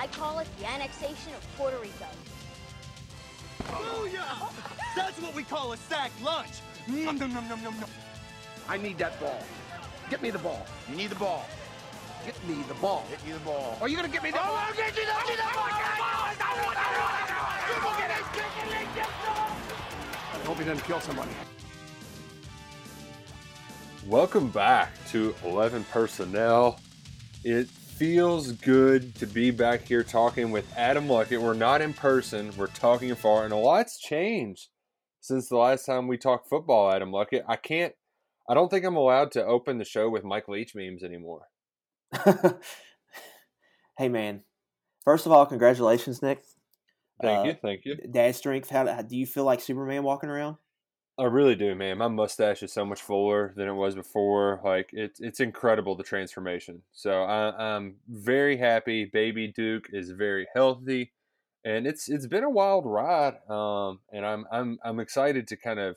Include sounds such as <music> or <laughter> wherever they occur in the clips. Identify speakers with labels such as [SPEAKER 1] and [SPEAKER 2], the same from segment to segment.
[SPEAKER 1] I call it the annexation of Puerto Rico.
[SPEAKER 2] Booyah! That's what we call a sack lunch. Nom, nom, nom, nom, nom, nom.
[SPEAKER 3] I need that ball. Get me the ball.
[SPEAKER 4] You need the ball.
[SPEAKER 3] Get me the ball.
[SPEAKER 4] Get you the ball.
[SPEAKER 3] Are you gonna get me the oh, ball?
[SPEAKER 4] I'll get you the, get you the ball!
[SPEAKER 3] Oh, I hope he doesn't kill somebody.
[SPEAKER 5] Welcome back to 11 Personnel. It feels good to be back here talking with Adam Luckett. We're not in person, we're talking afar, and a lot's changed since the last time we talked football, Adam Luckett. I can't, I don't think I'm allowed to open the show with Mike Leach memes anymore. <laughs>
[SPEAKER 6] hey man, first of all, congratulations, Nick.
[SPEAKER 5] Thank
[SPEAKER 6] Uh,
[SPEAKER 5] you, thank you.
[SPEAKER 6] Dad strength. How, how do you feel like Superman walking around?
[SPEAKER 5] I really do, man. My mustache is so much fuller than it was before. Like it's it's incredible the transformation. So I, I'm very happy. Baby Duke is very healthy, and it's it's been a wild ride. Um, and I'm I'm I'm excited to kind of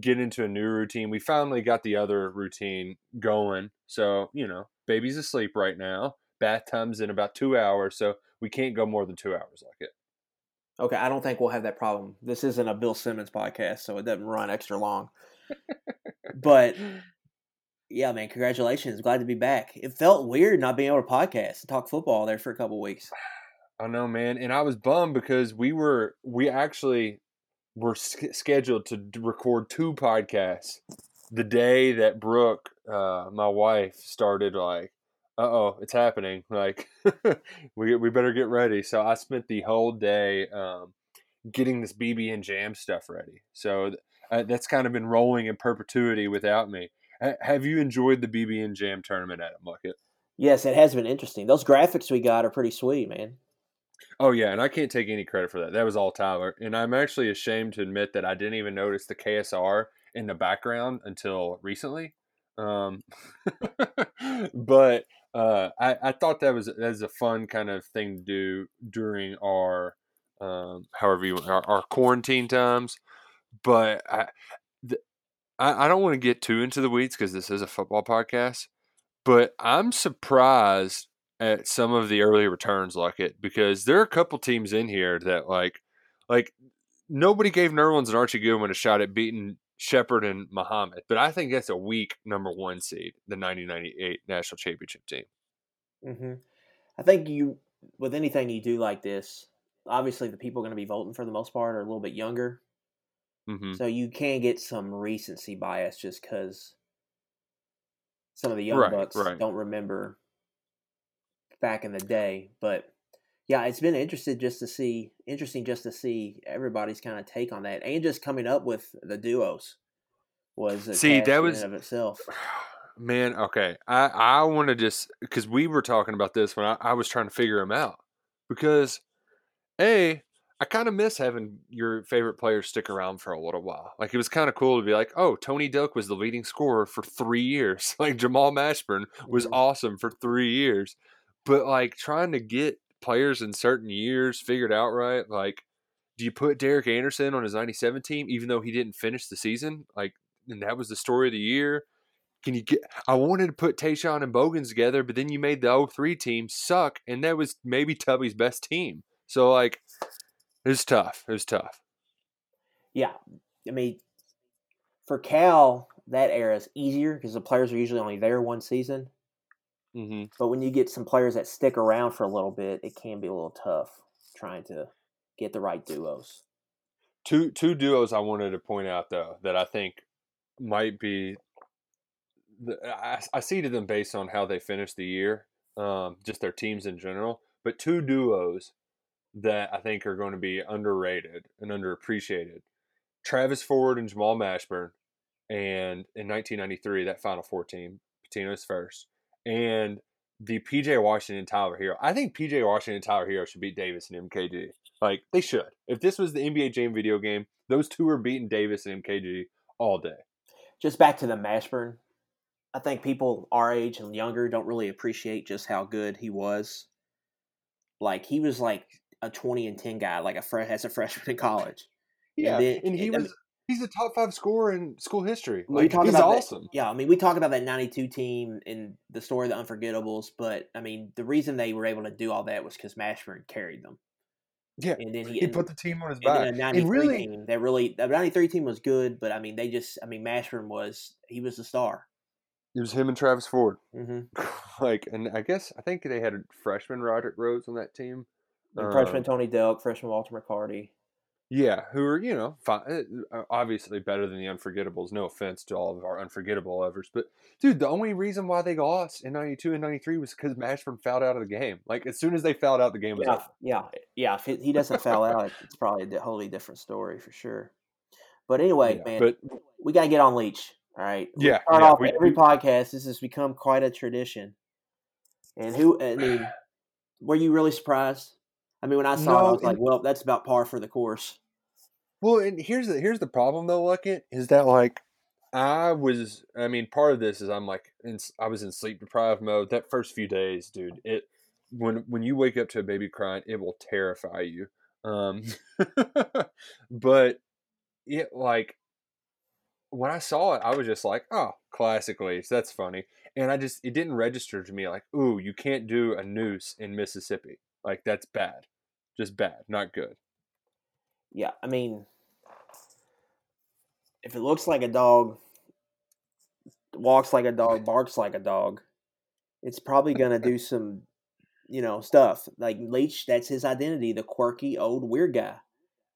[SPEAKER 5] get into a new routine. We finally got the other routine going. So you know, baby's asleep right now. Bath time's in about two hours, so we can't go more than two hours like it.
[SPEAKER 6] Okay, I don't think we'll have that problem. This isn't a Bill Simmons podcast, so it doesn't run extra long. but yeah, man, congratulations. Glad to be back. It felt weird not being able to podcast and talk football there for a couple weeks. <sighs>
[SPEAKER 5] I know, man, and I was bummed because we were we actually were sch- scheduled to record two podcasts the day that Brooke, uh, my wife, started like, "Uh oh, it's happening!" Like, <laughs> we we better get ready. So I spent the whole day um, getting this BB and Jam stuff ready. So th- uh, that's kind of been rolling in perpetuity without me. Ha- have you enjoyed the BB and Jam tournament, at Luckett?
[SPEAKER 6] Yes, it has been interesting. Those graphics we got are pretty sweet, man.
[SPEAKER 5] Oh yeah, and I can't take any credit for that. That was all Tyler, and I'm actually ashamed to admit that I didn't even notice the KSR in the background until recently. Um, <laughs> but uh, I, I thought that was that was a fun kind of thing to do during our um, however you our, our quarantine times. But I, I I don't want to get too into the weeds because this is a football podcast. But I'm surprised at some of the early returns like it because there are a couple teams in here that like like nobody gave Nerlens and Archie Goodwin a shot at beating Sheppard and Mohammed, but I think that's a weak number one seed, the 1998 national championship team.
[SPEAKER 6] hmm I think you, with anything you do like this, obviously the people going to be voting for the most part are a little bit younger,
[SPEAKER 5] hmm
[SPEAKER 6] so you can get some recency bias just because some of the young
[SPEAKER 5] Right,
[SPEAKER 6] bucks
[SPEAKER 5] right.
[SPEAKER 6] don't remember back in the day. But yeah, it's been interesting just to see, interesting just to see everybody's kind of take on that, and just coming up with the duos was a
[SPEAKER 5] See, that was-
[SPEAKER 6] and of itself. <sighs>
[SPEAKER 5] Man, okay, I I want to just because we were talking about this when I, I was trying to figure them out because a I kind of miss having your favorite players stick around for a little while. Like it was kind of cool to be like, oh, Tony Delk was the leading scorer for three years. <laughs> Like Jamal Mashburn was
[SPEAKER 6] Mhm.
[SPEAKER 5] awesome for three years, but like trying to get players in certain years figured out right. Like, do you put Derek Anderson on his '97 team even though he didn't finish the season? Like, and that was the story of the year. Can you get? I wanted to put Tayshaun and Bogans together, but then you made the 03 team suck, and that was maybe Tubby's best team. So like, it was tough. It was tough.
[SPEAKER 6] Yeah, I mean, for Cal, that era is easier because the players are usually only there one season.
[SPEAKER 5] Hmm
[SPEAKER 6] But when you get some players that stick around for a little bit, it can be a little tough trying to get the right duos.
[SPEAKER 5] Two two duos I wanted to point out though that I think might be. The, I, I seeded them based on how they finished the year, um, just their teams in general. But two duos that I think are going to be underrated and underappreciated: Travis Ford and Jamal Mashburn, and in 1993 that Final Four team, Pitino's first, and the PJ Washington and Tyler Herro. I think PJ Washington and Tyler Herro should beat Davis and MKG. Like they should. If this was the NBA Jam video game, those two are beating Davis and MKG all day.
[SPEAKER 6] Just back to the Mashburn. I think people our age and younger don't really appreciate just how good he was. Like he was like a twenty and ten guy, like a fresh as a freshman in college.
[SPEAKER 5] Yeah,
[SPEAKER 6] then-
[SPEAKER 5] and he
[SPEAKER 6] and-
[SPEAKER 5] was he's a top five scorer in school history.
[SPEAKER 6] We
[SPEAKER 5] Like
[SPEAKER 6] talk
[SPEAKER 5] he's
[SPEAKER 6] about that-
[SPEAKER 5] awesome.
[SPEAKER 6] yeah, I mean, we talk about that '92 team and the story of the Unforgettables, but I mean, the reason they were able to do all that was because Mashburn carried them.
[SPEAKER 5] Yeah,
[SPEAKER 6] and then he,
[SPEAKER 5] he
[SPEAKER 6] and,
[SPEAKER 5] put the team on his
[SPEAKER 6] and
[SPEAKER 5] back.
[SPEAKER 6] then a
[SPEAKER 5] And really,
[SPEAKER 6] team that really the '93 team was good, but I mean, they just I mean, Mashburn was he was the star.
[SPEAKER 5] it was him and Travis Ford.
[SPEAKER 6] Mm-hmm. <laughs>
[SPEAKER 5] like, and I guess I think they had a freshman Roderick Rhodes on that team.
[SPEAKER 6] freshman
[SPEAKER 5] Um,
[SPEAKER 6] Tony Delk, freshman Walter McCarty.
[SPEAKER 5] Yeah, who are you know fi- uh, obviously better than the Unforgettables. No offense to all of our unforgettable lovers, but dude, the only reason why they lost in '92 and '93 was because Mashburn fouled out of the game. Like as soon as they fouled out, the game was
[SPEAKER 6] Yeah,
[SPEAKER 5] over.
[SPEAKER 6] yeah, yeah. If he doesn't foul out, it's probably a wholly different story for sure. But anyway,
[SPEAKER 5] Yeah,
[SPEAKER 6] man,
[SPEAKER 5] but
[SPEAKER 6] we got to get on Leach. All right. We
[SPEAKER 5] Yeah,
[SPEAKER 6] Start
[SPEAKER 5] yeah,
[SPEAKER 6] off
[SPEAKER 5] we-
[SPEAKER 6] every
[SPEAKER 5] we-
[SPEAKER 6] podcast. This has become quite a tradition. And who? I mean, were you really surprised? I mean, when I saw it, I was like, "Well, that's about par for the course."
[SPEAKER 5] Well, and here's the here's the problem though, Luckett, is that like I was I mean, part of this is I'm like in, I was in sleep deprived mode. That first few days, dude, it when when you wake up to a baby crying, it will terrify you. Um <laughs> but it like when I saw it, I was just like, oh, classic. That's funny. And I just it didn't register to me like, ooh, you can't do a noose in Mississippi. Like that's bad. Just bad, not good.
[SPEAKER 6] Yeah, I mean, if it looks like a dog, walks like a dog, barks like a dog, it's probably gonna do some, you know, stuff. Like Leach, that's his identity, the quirky old weird guy.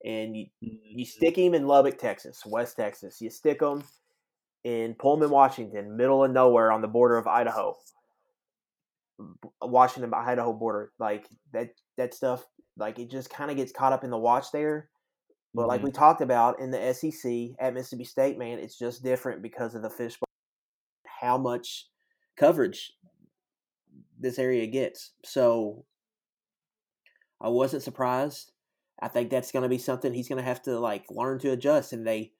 [SPEAKER 6] And you, you mm-hmm. stick him in Lubbock, Texas, West Texas. You stick him in Pullman, Washington, middle of nowhere on the border of Idaho, Washington Idaho border. Like that, that stuff. Like it just kind of gets caught up in the watch there. But like
[SPEAKER 5] Mhm.
[SPEAKER 6] we talked about in the SEC at Mississippi State, man, it's just different because of the fishbowl, how much coverage this area gets. So I wasn't surprised. I think that's going to be something he's going to have to like learn to adjust. And they,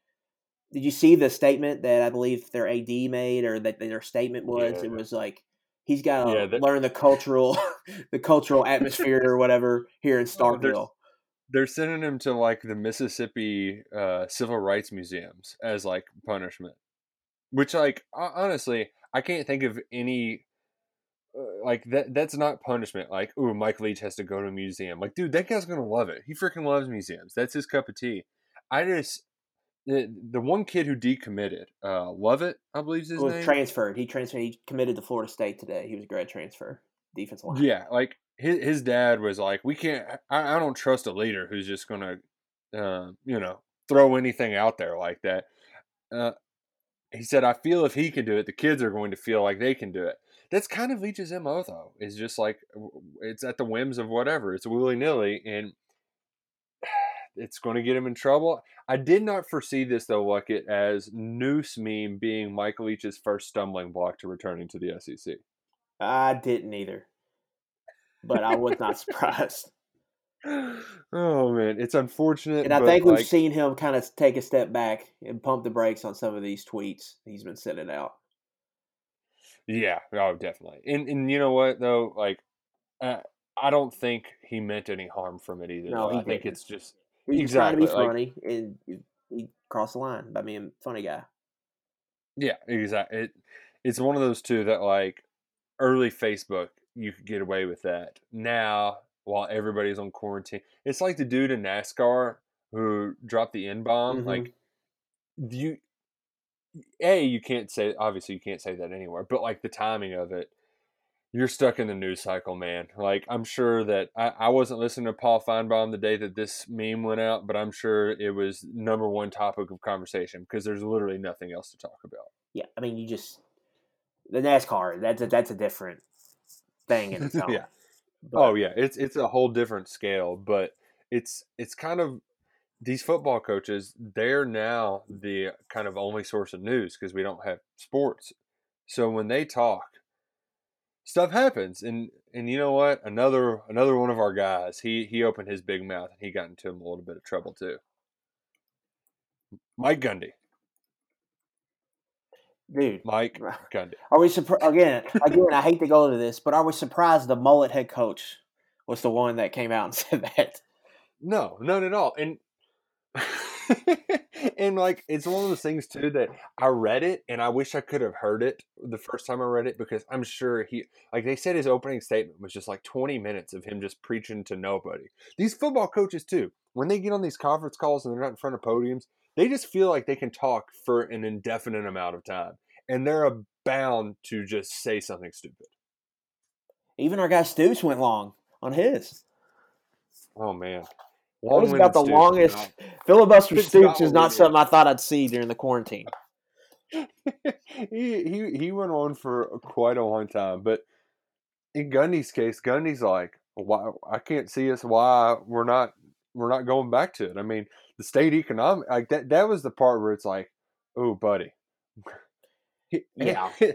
[SPEAKER 6] did you see the statement that I believe their AD made, or that their statement was?
[SPEAKER 5] Yeah.
[SPEAKER 6] It was like he's got to
[SPEAKER 5] Yeah,
[SPEAKER 6] learn the cultural, <laughs> the cultural atmosphere or whatever here in <laughs> Starkville.
[SPEAKER 5] They're sending him to like the Mississippi uh, civil rights museums as like punishment. Which, like, honestly, I can't think of any uh, like that. That's not punishment. Like, oh, Mike Leach has to go to a museum. Like, dude, that guy's gonna love it. He freaking loves museums. That's his cup of tea. I just the the one kid who decommitted, uh, Lovett, I believe is his
[SPEAKER 6] was
[SPEAKER 5] name.
[SPEAKER 6] transferred. He transferred. He committed to Florida State today. He was a grad transfer, defensive line.
[SPEAKER 5] Yeah, like his his dad was like, we can't. I, I don't trust a leader who's just gonna, uh, you know, throw anything out there like that. Uh, he said, I feel if he can do it, the kids are going to feel like they can do it. That's kind of Leach's mo, though. Is just like it's at the whims of whatever. It's willy nilly, and <sighs> it's going to get him in trouble. I did not foresee this though, Luckett, as Noose meme being Mike Leach's first stumbling block to returning to the SEC.
[SPEAKER 6] I didn't either, but I was not <laughs> surprised.
[SPEAKER 5] oh man, it's unfortunate.
[SPEAKER 6] And I think we've
[SPEAKER 5] like,
[SPEAKER 6] seen him kind of take a step back and pump the brakes on some of these tweets he's been sending out.
[SPEAKER 5] Yeah, oh, definitely. And and you know what though, like, uh, I don't think he meant any harm from it either.
[SPEAKER 6] No,
[SPEAKER 5] I think
[SPEAKER 6] didn't.
[SPEAKER 5] it's just
[SPEAKER 6] He's just trying to be
[SPEAKER 5] Exactly, like-
[SPEAKER 6] funny, and he- crossed the line by being a funny guy.
[SPEAKER 5] yeah, exactly. It it's one of those two that like early Facebook you could get away with that. Now while everybody's on quarantine, it's like the dude in NASCAR who dropped the N bomb.
[SPEAKER 6] Mhm.
[SPEAKER 5] Like you, a you can't say obviously you can't say that anywhere, but like the timing of it, you're stuck in the news cycle, man. Like I'm sure that I, I wasn't listening to Paul Finebaum the day that this meme went out, but I'm sure it was number one topic of conversation because there's literally nothing else to talk about.
[SPEAKER 6] Yeah, I mean, you just the NASCAR. That's a, that's a different in its own.
[SPEAKER 5] Yeah.
[SPEAKER 6] But-
[SPEAKER 5] oh yeah, it's it's a whole different scale, but it's it's kind of these football coaches. They're now the kind of only source of news because we don't have sports. So when they talk, stuff happens, and and you know what? Another another one of our guys. He he opened his big mouth and he got into a little bit of trouble too. Mike Gundy.
[SPEAKER 6] Dude,
[SPEAKER 5] Mike Gundy. <laughs>
[SPEAKER 6] Are we surprised again? Again, I hate to go to this, but are we surprised the mullet head coach was the one that came out and <laughs> said that?
[SPEAKER 5] No, none at all. And <laughs> and like it's one of those things too that I read it and I wish I could have heard it the first time I read it because I'm sure he like they said his opening statement was just like 20 minutes of him just preaching to nobody. These football coaches too, when they get on these conference calls and they're not in front of podiums, they just feel like they can talk for an indefinite amount of time and they're bound to just say something stupid.
[SPEAKER 6] Even our guy Stoops went long on his.
[SPEAKER 5] Oh man,
[SPEAKER 6] that was about the Stoops, longest filibuster. Stoops is not something I thought I'd see during the quarantine. <laughs>
[SPEAKER 5] he he he went on for quite a long time, but in Gundy's case, Gundy's like, why I can't see us why we're not we're not going back to it. I mean, the state economic like that that was the part where it's like, oh, buddy, <laughs>
[SPEAKER 6] yeah. <laughs>
[SPEAKER 5] you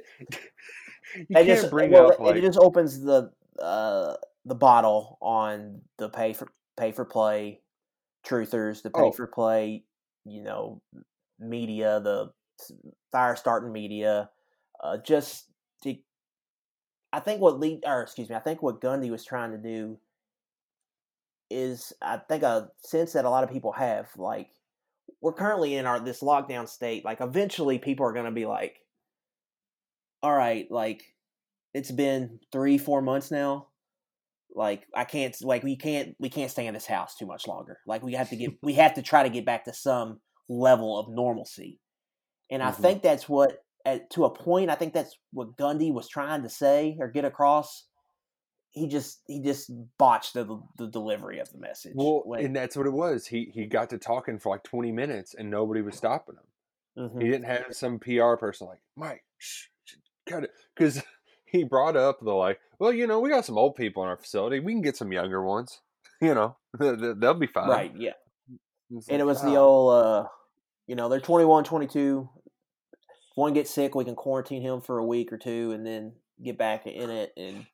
[SPEAKER 5] can't
[SPEAKER 6] just,
[SPEAKER 5] bring
[SPEAKER 6] well,
[SPEAKER 5] up like
[SPEAKER 6] it just opens the uh, the bottle on the pay for pay for play truthers, the pay
[SPEAKER 5] Oh.
[SPEAKER 6] for play, you know, media, the fire starting media, uh, just to. I think what lead or excuse me, I think what Gundy was trying to do is, I think, a sense that a lot of people have, like, we're currently in our this lockdown state. Like, eventually, people are going to be like, all right, like, it's been three, four months now. Like, I can't, like, we can't, we can't stay in this house too much longer. Like, we have to get, we have to try to get back to some level of normalcy. And I
[SPEAKER 5] Mhm.
[SPEAKER 6] think that's what, at, to a point, I think that's what Gundy was trying to say or get across. He just, he just botched the, the delivery of the message.
[SPEAKER 5] well,
[SPEAKER 6] when-
[SPEAKER 5] and that's what it was. He he got to talking for like 20 minutes and nobody was stopping him.
[SPEAKER 6] Mhm.
[SPEAKER 5] He didn't have some PR person like Mike, shh, shh, cut it, because <laughs> he brought up the like, well, you know, we got some old people in our facility. We can get some younger ones. <laughs> You know, <laughs> they- they- they'll be fine.
[SPEAKER 6] right, yeah. And it
[SPEAKER 5] like,
[SPEAKER 6] was the
[SPEAKER 5] oh.
[SPEAKER 6] old, uh, you know, they're 21, 22. If one gets sick, we can quarantine him for a week or two and then get back in it. And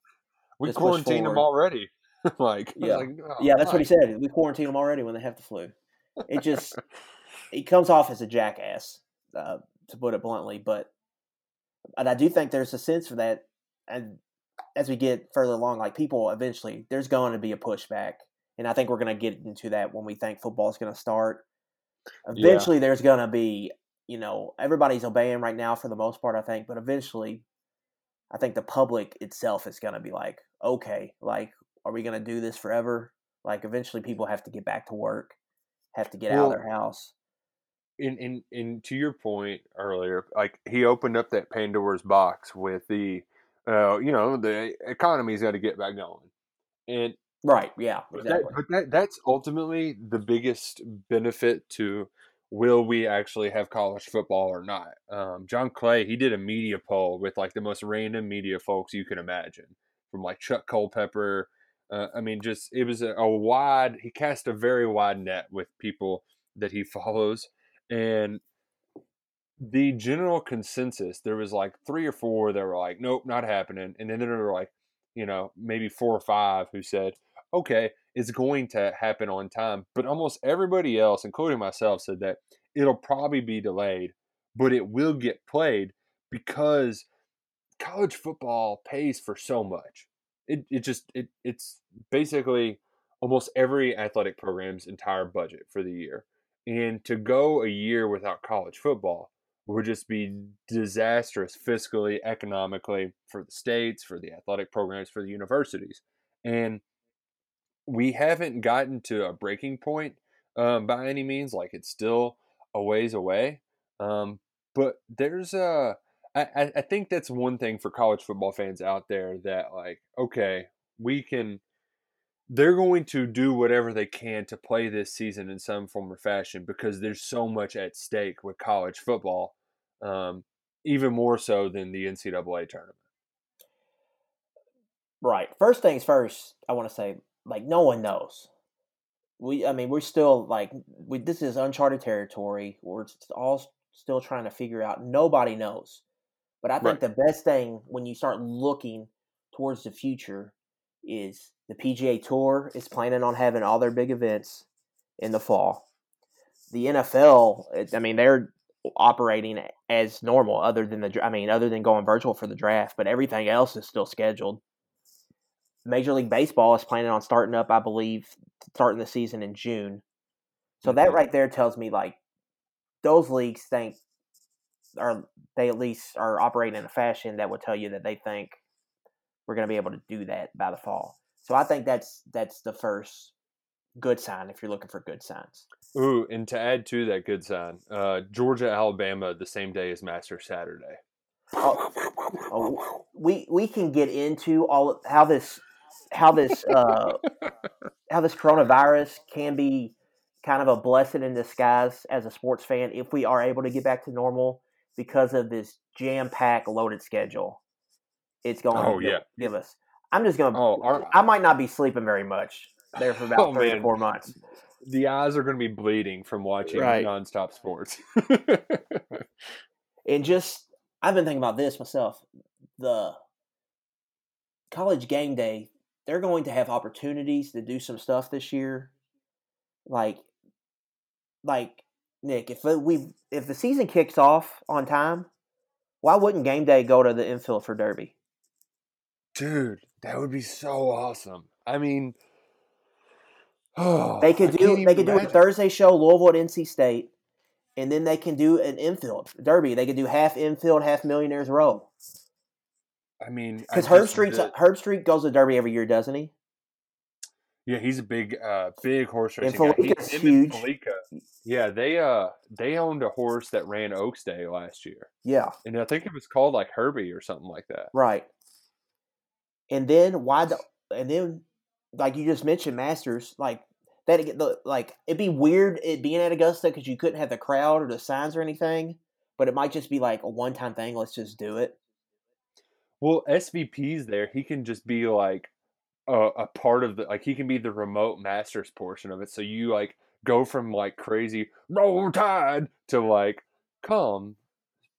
[SPEAKER 5] we quarantined
[SPEAKER 6] forward.
[SPEAKER 5] already. <laughs> like,
[SPEAKER 6] Yeah.
[SPEAKER 5] like, oh,
[SPEAKER 6] yeah, that's what he said. We quarantine them already when they have the flu. It just, he comes off as a jackass, uh, to put it bluntly. But, and I do think there's a sense for that. And as we get further along, like people eventually, there's going to be a pushback. And I think we're going to get into that when we think football is going to start.
[SPEAKER 5] Yeah.
[SPEAKER 6] Eventually, there's going to be, you know, everybody's obeying right now for the most part, I think. But eventually, I think the public itself is going to be like, okay, like, are we going to do this forever? Like, eventually, people have to get back to work, have to get out of their house.
[SPEAKER 5] in in in to your point earlier, like he opened up that Pandora's box with the, uh, you know, the economy's got to get back going, and
[SPEAKER 6] Right? Yeah,
[SPEAKER 5] but
[SPEAKER 6] exactly.
[SPEAKER 5] that, but that that's ultimately the biggest benefit to will we actually have college football or not. Um, John Clay he did a media poll with like the most random media folks you can imagine, from like Chuck Culpepper. Uh, I mean, just it was a, a wide. He cast a very wide net with people that he <laughs> follows, and the general consensus there was like three or four that were like, nope, not happening, and then there were like, you know, maybe four or five who said, okay, it's going to happen on time. But almost everybody else, including myself, said that it'll probably be delayed, but it will get played because college football pays for so much. It, it just it it's basically almost every athletic program's entire budget for the year. And to go a year without college football would just be disastrous fiscally, economically for the states, for the athletic programs, for the universities. And we haven't gotten to a breaking point um, by any means. Like it's still a ways away. Um, but there's a, I, I think that's one thing for college football fans out there that like, okay, we can, they're going to do whatever they can to play this season in some form or fashion because there's so much at stake with college football, um, even more so than the NCAA tournament.
[SPEAKER 6] Right. First things first, I want to say, like, no one knows. We, I mean, we're still like, we. This is uncharted territory. We're all still trying to figure out. Nobody knows. But I think
[SPEAKER 5] Right.
[SPEAKER 6] the best thing when you start looking towards the future is the PGA Tour is planning on having all their big events in the fall. The NFL, I mean, they're operating as normal, other than the, I mean, other than going virtual for the draft, but everything else is still scheduled. Major League Baseball is planning on starting up, I believe, starting the season in June. So that
[SPEAKER 5] Mhm.
[SPEAKER 6] right there tells me like those leagues think, or they at least are operating in a fashion that would tell you that they think we're going to be able to do that by the fall. So I think that's that's the first good sign if you're looking for good signs.
[SPEAKER 5] Ooh, and to add to that good sign, uh, Georgia, Alabama, the same day as Master Saturday.
[SPEAKER 6] Oh, we we can get into all how this how this uh, how this coronavirus can be kind of a blessing in disguise as a sports fan if we are able to get back to normal because of this jam packed loaded schedule. It's going
[SPEAKER 5] Oh,
[SPEAKER 6] to give,
[SPEAKER 5] yeah.
[SPEAKER 6] give us. I'm just going to.
[SPEAKER 5] Oh, our,
[SPEAKER 6] I might not be sleeping very much there for about <laughs>
[SPEAKER 5] Oh,
[SPEAKER 6] three
[SPEAKER 5] man.
[SPEAKER 6] to four months.
[SPEAKER 5] the eyes are going to be bleeding from watching
[SPEAKER 6] Right.
[SPEAKER 5] nonstop sports. <laughs>
[SPEAKER 6] And just, I've been thinking about this myself. The college game day, they're going to have opportunities to do some stuff this year. Like, like Nick, if we if the season kicks off on time, why wouldn't game day go to the infield for Derby?
[SPEAKER 5] Dude, that would be so awesome. I mean, oh, <sighs>
[SPEAKER 6] They could
[SPEAKER 5] I
[SPEAKER 6] do they could do a. Thursday show, Louisville at NC State, and then they can do an infield Derby. They could do half infield, half Millionaires Row.
[SPEAKER 5] I mean,
[SPEAKER 6] Because
[SPEAKER 5] Herbstreit's
[SPEAKER 6] Herb Street goes to Derby every year, doesn't he?
[SPEAKER 5] yeah, he's a big, uh, big horse
[SPEAKER 6] And
[SPEAKER 5] racing guy. He- him and
[SPEAKER 6] huge.
[SPEAKER 5] Felica, yeah, they uh they owned a horse that ran Oaks Day last year,
[SPEAKER 6] Yeah,
[SPEAKER 5] and I think it was called like Herbie or something like that.
[SPEAKER 6] right. And then why the and then like you just mentioned Masters like that the like it'd be weird it being at Augusta because you couldn't have the crowd or the signs or anything, but it might just be like a one time thing. Let's just do it.
[SPEAKER 5] Well, SVP's there. He can just be like a, a part of the like he can be the remote masters portion of it. So you like go from like crazy roll tide to like calm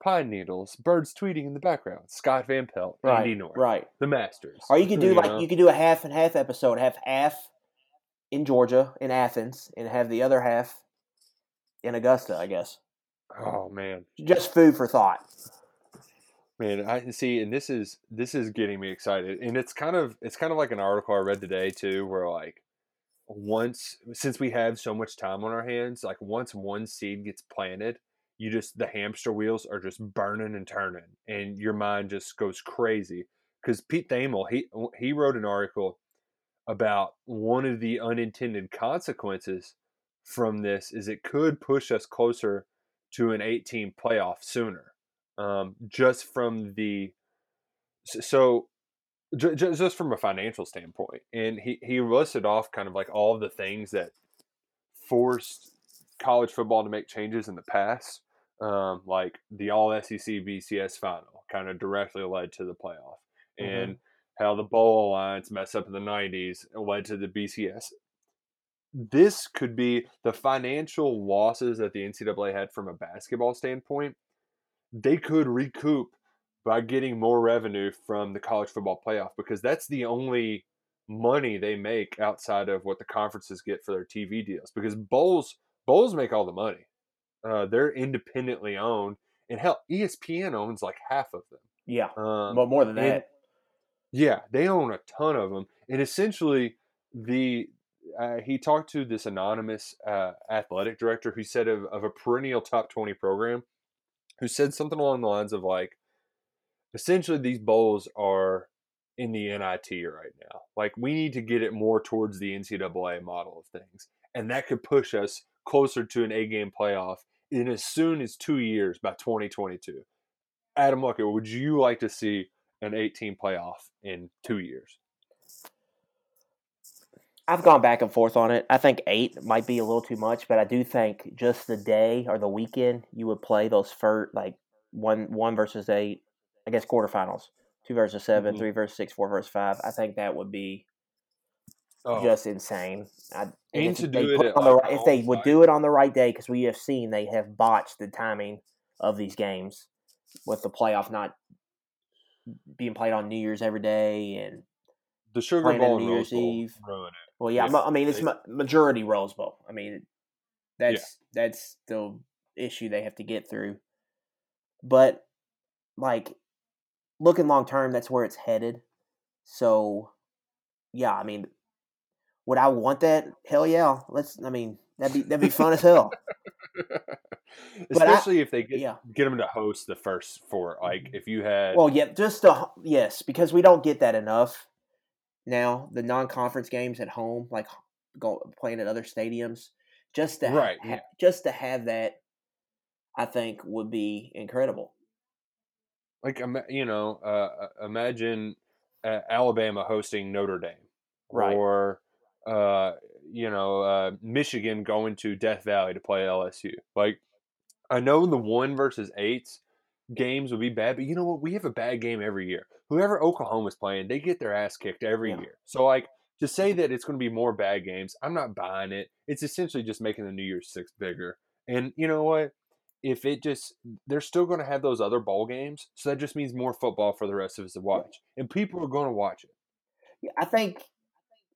[SPEAKER 5] pine needles, birds tweeting in the background, Scott Van Pelt,
[SPEAKER 6] Right,
[SPEAKER 5] Andy North,
[SPEAKER 6] right.
[SPEAKER 5] the Masters.
[SPEAKER 6] Or you could do like
[SPEAKER 5] know?
[SPEAKER 6] you could do a half and half episode, have half in Georgia in Athens, and have the other half in Augusta. I guess
[SPEAKER 5] Oh man,
[SPEAKER 6] just food for thought.
[SPEAKER 5] man, I see, and this is this is getting me excited, and it's kind of it's kind of like an article I read today too, where like once since we have so much time on our hands, like once one seed gets planted, you just the hamster wheels are just burning and turning, and your mind just goes crazy. Because Pete Thamel, he he wrote an article about one of the unintended consequences from this is it could push us closer to an 18 playoff sooner um, just from the so just from a financial standpoint and he, he listed off kind of like all of the things that forced college football to make changes in the past um, like the all sec bcs final kind of directly led to the playoff and how the bowl alliance messed up in the 90s and led to the bcs this could be the financial losses that the ncaa had from a basketball standpoint they could recoup by getting more revenue from the college football playoff because that's the only money they make outside of what the conferences get for their TV deals because bowls bowls make all the money. Uh, they're independently owned, and hell, ESPN owns like half of them.
[SPEAKER 6] Yeah,
[SPEAKER 5] Um,
[SPEAKER 6] but more than that.
[SPEAKER 5] yeah, they own a ton of them, and essentially, the uh, he talked to this anonymous uh, athletic director who said of, of a perennial top twenty program, who said something along the lines of like, essentially these bowls are in the NIT right now. Like we need to get it more towards the NCAA model of things, and that could push us closer to an A game playoff in as soon as two years by twenty twenty two. Adam Luckett, would you like to see an 18 playoff in two years?
[SPEAKER 6] I've gone back and forth on it. I think eight might be a little too much, but I do think just the day or the weekend you would play those first like one one versus eight, I guess quarterfinals, two versus 7
[SPEAKER 5] Mhm.
[SPEAKER 6] three versus six, four versus five. I think that would be
[SPEAKER 5] Oh,
[SPEAKER 6] just insane. I, and
[SPEAKER 5] to
[SPEAKER 6] they
[SPEAKER 5] do it
[SPEAKER 6] on the
[SPEAKER 5] like,
[SPEAKER 6] if they would do it on the right day, because we have seen they have botched the timing of these games with the playoff not being played on New Year's every day, and
[SPEAKER 5] The Sugar Bowl
[SPEAKER 6] on New Year's Eve. well, yeah, I mean it's majority Rose Bowl. I mean, that's that's the issue they have to get through. But like looking long term, that's where it's headed. So, yeah, I mean, would I want that? Hell yeah! Let's. I mean, that'd be that'd be fun as hell. <laughs> But I-
[SPEAKER 5] Especially if they get
[SPEAKER 6] Yeah.
[SPEAKER 5] get them to host the first four. Like if you had
[SPEAKER 6] Well, yeah, just the yes, because we don't get that enough now. The non-conference games at home, like go playing at other stadiums, just to
[SPEAKER 5] Right,
[SPEAKER 6] ha-
[SPEAKER 5] yeah.
[SPEAKER 6] just to have that, I think would be incredible.
[SPEAKER 5] Like you know, uh, uh, imagine uh, Alabama hosting Notre Dame,
[SPEAKER 6] Right.
[SPEAKER 5] Or uh, you know, uh, Michigan going to Death Valley to play LSU. Like I know the one versus eights games would be bad, but you know what? We have a bad game every year. Whoever Oklahoma's playing, they get their ass kicked every
[SPEAKER 6] Yeah.
[SPEAKER 5] year. So like to say that it's going to be more bad games, I'm not buying it. It's essentially just making the New Year's Six bigger. And you know what? If it just they're still going to have those other bowl games, so that just means more football for the rest of us to watch, and people are going to watch it.
[SPEAKER 6] Yeah, I think.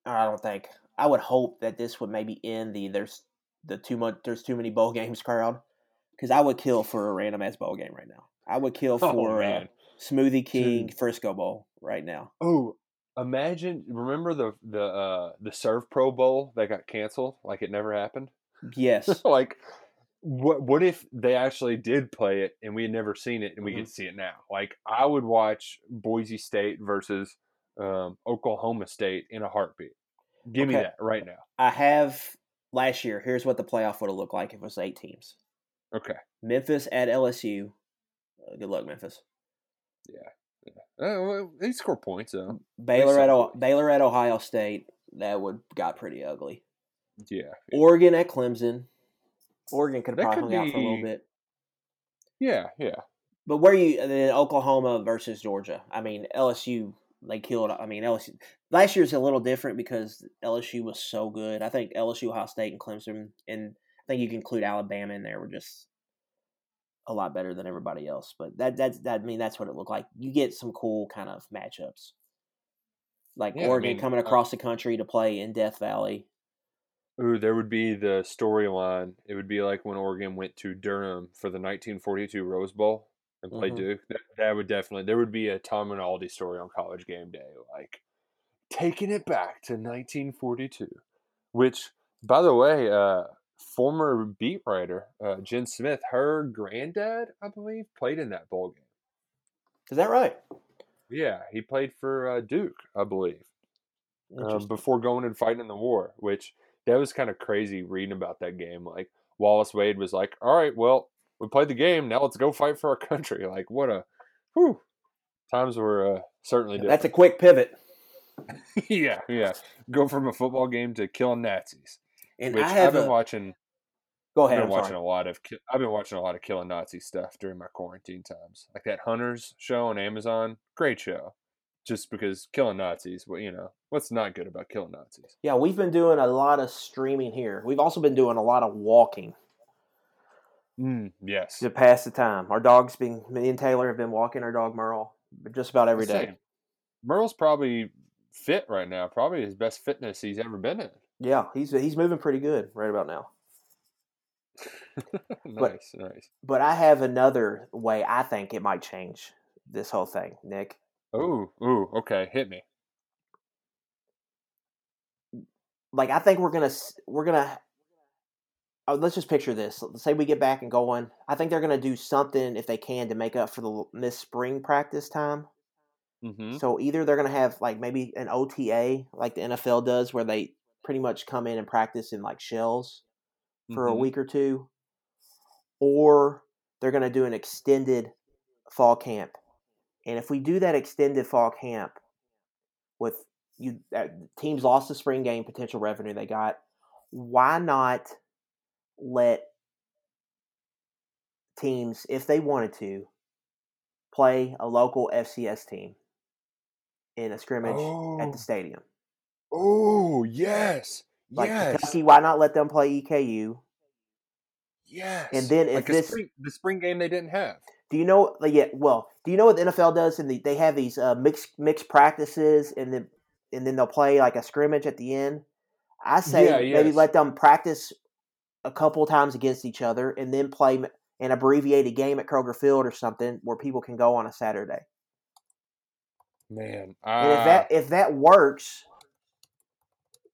[SPEAKER 6] I don't think. I would hope that this would maybe end the there's the too much there's too many bowl games crowd because I would kill for a random ass bowl game right now. I would kill
[SPEAKER 5] Oh,
[SPEAKER 6] for uh,
[SPEAKER 5] man.
[SPEAKER 6] Smoothie King
[SPEAKER 5] Dude.
[SPEAKER 6] Frisco Bowl right now.
[SPEAKER 5] Oh, imagine! Remember the the uh, the Servpro Bowl that got canceled? Like it never happened.
[SPEAKER 6] Yes. <laughs>
[SPEAKER 5] like what what if they actually did play it and we had never seen it and we
[SPEAKER 6] Mm-hmm.
[SPEAKER 5] to see it now like i would watch boise state versus um, oklahoma state in a heartbeat give me that right now
[SPEAKER 6] I have last year. Here's what the playoff would have looked like if it was eight teams.
[SPEAKER 5] okay
[SPEAKER 6] Memphis at LSU. Uh, good luck, Memphis.
[SPEAKER 5] uh, well, they score points though
[SPEAKER 6] Baylor at o- Baylor at Ohio State. That would got pretty ugly.
[SPEAKER 5] yeah
[SPEAKER 6] Oregon at Clemson. Oregon could have probably
[SPEAKER 5] could
[SPEAKER 6] hung out for a little bit.
[SPEAKER 5] yeah yeah
[SPEAKER 6] But where you and then Oklahoma versus Georgia? I mean LSU they killed. I mean LSU last year year's a little different because LSU was so good. I think LSU, Ohio State, and Clemson, and I think you can include Alabama in there were just a lot better than everybody else. But that that's that I mean that's what it looked like. You get some cool kind of matchups, like
[SPEAKER 5] Yeah, I
[SPEAKER 6] Oregon
[SPEAKER 5] mean,
[SPEAKER 6] coming
[SPEAKER 5] uh,
[SPEAKER 6] across the country to play in Death Valley.
[SPEAKER 5] Ooh, there would be the storyline. It would be like when Oregon went to Durham for the 1942 Rose Bowl and played
[SPEAKER 6] Mhm.
[SPEAKER 5] Duke. That, that would definitely there would be a Tom Rinaldi story on College Game Day, like taking it back to 1942. Which, by the way, uh, former beat writer uh, Jen Smith, her granddad, I believe, played in that bowl game.
[SPEAKER 6] Is that right?
[SPEAKER 5] Yeah, he played for uh, Duke, I believe um, before going and fighting in the war, which that was kind of crazy reading about that game. Like Wallace Wade was like, "All right, well, we played the game. Now let's go fight for our <laughs> country." Like, what a, whew, times were uh, certainly different.
[SPEAKER 6] That's a quick pivot. <laughs>
[SPEAKER 5] yeah, yeah. Go from a football game to killing Nazis.
[SPEAKER 6] And
[SPEAKER 5] Which
[SPEAKER 6] I have
[SPEAKER 5] I've been
[SPEAKER 6] a,
[SPEAKER 5] watching.
[SPEAKER 6] go
[SPEAKER 5] I've
[SPEAKER 6] ahead.
[SPEAKER 5] been
[SPEAKER 6] I'm
[SPEAKER 5] watching
[SPEAKER 6] sorry.
[SPEAKER 5] a lot of. I've been watching a lot of killing Nazi stuff during my quarantine times, like that Hunters show on Amazon. Great show, just because killing Nazis. Well, you know what's not good about killing Nazis.
[SPEAKER 6] Yeah, we've been doing a lot of streaming here. We've also been doing a lot of walking
[SPEAKER 5] Mm, yes.
[SPEAKER 6] to pass the time. Our dog's been me and Taylor have been walking our dog Merle just about every day.
[SPEAKER 5] Same. Merle's probably fit right now. Probably his best fitness he's ever been in.
[SPEAKER 6] Yeah, he's he's moving pretty good right about now. <laughs>
[SPEAKER 5] nice, nice.
[SPEAKER 6] But I have another way I think it might change this whole thing, Nick.
[SPEAKER 5] Ooh, ooh, okay, hit me.
[SPEAKER 6] Like I think we're gonna we're gonna. Oh, let's just picture this. Let's say we get back and going. I think they're gonna do something if they can to make up for the missed spring practice time.
[SPEAKER 5] Mm-hmm.
[SPEAKER 6] So either they're going to have like maybe an OTA like the NFL does where they pretty much come in and practice in like shells for a
[SPEAKER 5] Mhm.
[SPEAKER 6] week or two or they're going to do an extended fall camp. And if we do that extended fall camp with you uh, teams lost the spring game potential revenue they got, why not let teams if they wanted to play a local FCS team in a scrimmage at
[SPEAKER 5] Oh.
[SPEAKER 6] the stadium.
[SPEAKER 5] Oh, yes,
[SPEAKER 6] Like
[SPEAKER 5] yes,
[SPEAKER 6] Kentucky, why not let them play EKU?
[SPEAKER 5] yes.
[SPEAKER 6] and then if
[SPEAKER 5] like
[SPEAKER 6] this-
[SPEAKER 5] spring, the spring game they didn't have.
[SPEAKER 6] Do you know? Like, yeah. Well, do you know what the NFL does? And the, they have these uh, mixed mixed practices, and then and then they'll play like a scrimmage at the end. I say
[SPEAKER 5] Yeah,
[SPEAKER 6] maybe
[SPEAKER 5] yes.
[SPEAKER 6] let them practice a couple times against each other, and then play an abbreviated game at Kroger Field or something where people can go on a Saturday.
[SPEAKER 5] Man,
[SPEAKER 6] And if
[SPEAKER 5] uh,
[SPEAKER 6] that if that works,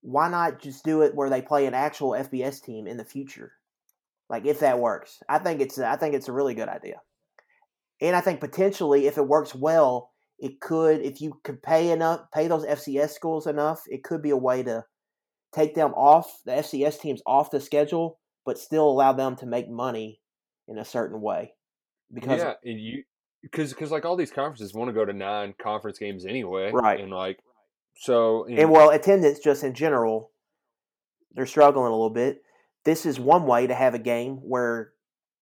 [SPEAKER 6] why not just do it where they play an actual FBS team in the future? Like if that works, I think it's I think it's a really good idea, and I think potentially if it works well, it could if you could pay enough pay those FCS schools enough, it could be a way to take them off the FCS teams off the schedule, but still allow them to make money in a certain way. Because
[SPEAKER 5] yeah, and you because because like all these conferences want to go to nine conference games anyway,
[SPEAKER 6] Right.
[SPEAKER 5] And like, so
[SPEAKER 6] and well, attendance just in general, they're struggling a little bit. This is one way to have a game where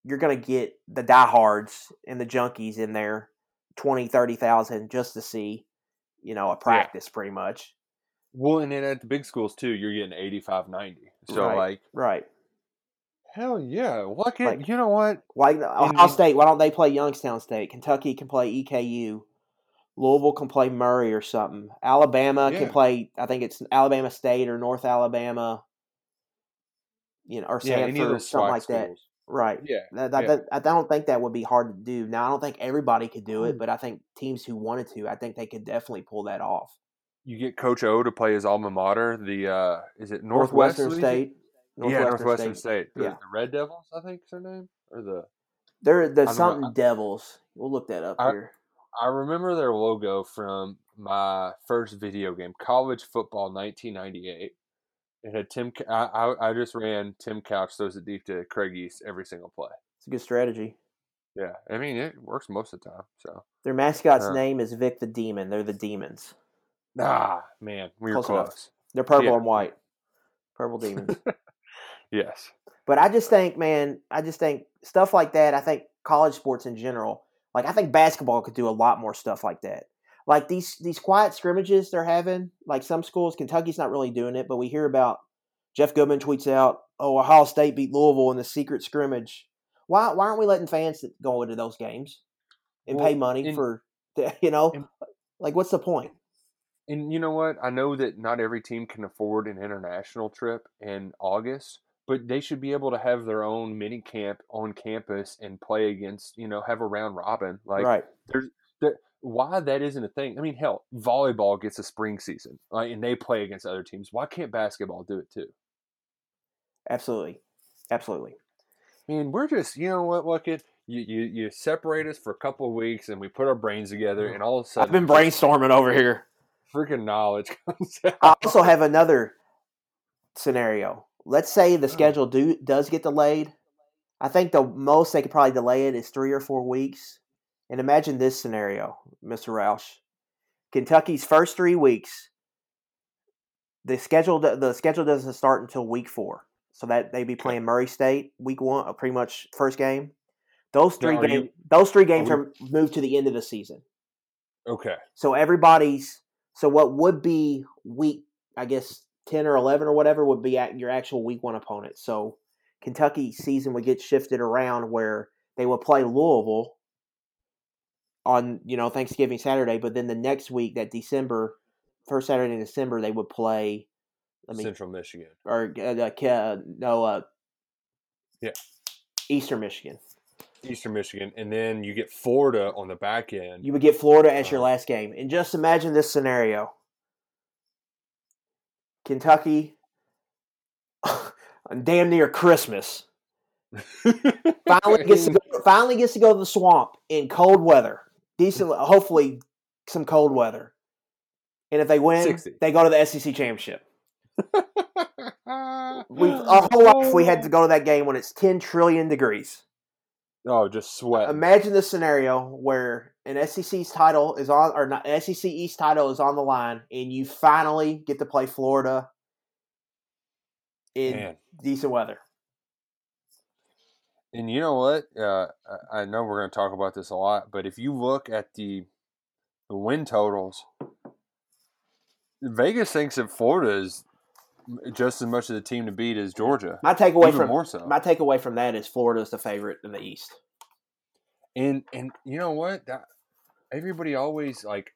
[SPEAKER 6] you're going to get the diehards and the junkies in there, 20, 30,000 just to see, you know, a practice pretty much.
[SPEAKER 5] well, and then at the big schools too, you're getting 85, 90. So
[SPEAKER 6] Right.
[SPEAKER 5] like,
[SPEAKER 6] Right.
[SPEAKER 5] hell yeah, why can't
[SPEAKER 6] Like-
[SPEAKER 5] you know what?
[SPEAKER 6] Like Ohio State, why don't they play Youngstown State? Kentucky can play EKU. Louisville can play Murray or something. Alabama
[SPEAKER 5] Yeah.
[SPEAKER 6] can play, I think it's Alabama State or North Alabama, you know, or
[SPEAKER 5] Yeah, Samford of
[SPEAKER 6] or something like that. Right.
[SPEAKER 5] Yeah,
[SPEAKER 6] That, that,
[SPEAKER 5] yeah.
[SPEAKER 6] that- I don't think that would be hard to do. Now, I don't think everybody could do it,
[SPEAKER 5] Mm.
[SPEAKER 6] but I think teams who wanted to, I think they could definitely pull that off.
[SPEAKER 5] You get Coach O to play his alma mater. The uh is it Northwest
[SPEAKER 6] Northwestern
[SPEAKER 5] Louisiana?
[SPEAKER 6] State.
[SPEAKER 5] yeah, Northwestern State. The-
[SPEAKER 6] Yeah.
[SPEAKER 5] the Red Devils, I think is their name, or the
[SPEAKER 6] They're the
[SPEAKER 5] know.
[SPEAKER 6] something Devils. We'll look that up
[SPEAKER 5] I-
[SPEAKER 6] here.
[SPEAKER 5] I remember their logo from my first video game, College Football 1998. It had Tim. I, I, I just ran Tim Couch throws it deep to Craig Yeast every single play.
[SPEAKER 6] It's a good strategy.
[SPEAKER 5] Yeah, I mean it works most of the time. So,
[SPEAKER 6] Their mascot's
[SPEAKER 5] Uh.
[SPEAKER 6] name is Vic the Demon. They're the Demons.
[SPEAKER 5] ah, man, we were
[SPEAKER 6] Close enough.
[SPEAKER 5] close.
[SPEAKER 6] They're purple
[SPEAKER 5] Yeah.
[SPEAKER 6] and white. Purple Demons. <laughs>
[SPEAKER 5] Yes,
[SPEAKER 6] But I just think, man, I just think stuff like that. I think college sports in general, like I think basketball could do a lot more stuff like that. Like these these quiet scrimmages they're having, like some schools, Kentucky's not really doing it, but we hear about Jeff Goodman tweets out, "Oh, Ohio State beat Louisville in the secret scrimmage." Why why aren't we letting fans go into those games and pay money
[SPEAKER 5] and-
[SPEAKER 6] for, <laughs> you know,
[SPEAKER 5] and-
[SPEAKER 6] like what's the point?
[SPEAKER 5] and you know what? I know that not every team can afford an international trip in August, but they should be able to have their own mini camp on campus and play against, you know, have a round robin. Like,
[SPEAKER 6] right.
[SPEAKER 5] there's there, why that isn't a thing. I mean, hell, volleyball gets a spring season, like, and they play against other teams. Why can't basketball do it too?
[SPEAKER 6] Absolutely. Absolutely.
[SPEAKER 5] I mean, we're just, you know what, look it. You, you you separate us for a couple of weeks, and we put our brains together, and mm-hmm. all of a sudden,
[SPEAKER 6] I've been brainstorming over here.
[SPEAKER 5] freaking knowledge <laughs> comes out.
[SPEAKER 6] I also have another scenario. Let's say the
[SPEAKER 5] Oh.
[SPEAKER 6] schedule do does get delayed. I think the most they could probably delay it is three or four weeks. And imagine this scenario, Mr. Roush. Kentucky's first three weeks, the schedule the schedule doesn't start until week four. So that they be playing Murray State week one, uh, pretty much first game. Those
[SPEAKER 5] Now,
[SPEAKER 6] three
[SPEAKER 5] you-
[SPEAKER 6] games, those three games
[SPEAKER 5] we-
[SPEAKER 6] are moved to the end of the season.
[SPEAKER 5] Okay,
[SPEAKER 6] So everybody's so what would be week I guess ten or eleven or whatever would be at your actual week one opponent. So Kentucky season would get shifted around where they would play Louisville on you know Thanksgiving Saturday, but then the next week that December first Saturday in December they would play. Let me
[SPEAKER 5] Central Michigan.
[SPEAKER 6] or uh, uh, no uh,
[SPEAKER 5] Yeah.
[SPEAKER 6] Eastern Michigan.
[SPEAKER 5] Eastern Michigan, and then you get Florida on the back end.
[SPEAKER 6] You would get Florida as your
[SPEAKER 5] Uh,
[SPEAKER 6] last game. And just imagine this scenario Kentucky, <laughs> damn near Christmas, <laughs> finally gets, to go, finally gets to go to the swamp in cold weather. Decent, hopefully, some cold weather. And if they win,
[SPEAKER 5] 60.
[SPEAKER 6] they go to the SEC championship. We our whole life we had to <laughs> go to that game when it's ten trillion degrees.
[SPEAKER 5] Oh, just sweat.
[SPEAKER 6] Imagine the scenario where an SEC's title is on, or not, SEC East title is on the line, and you finally get to play Florida in
[SPEAKER 5] Man.
[SPEAKER 6] decent weather.
[SPEAKER 5] And you know what? Uh, I know we're going to talk about this a lot, but if you look at the, the win totals, Vegas thinks that Florida is just as much of the team to beat as Georgia.
[SPEAKER 6] My takeaway from
[SPEAKER 5] more so.
[SPEAKER 6] my takeaway from that is Florida's the favorite in the East.
[SPEAKER 5] And and you know what? That everybody always like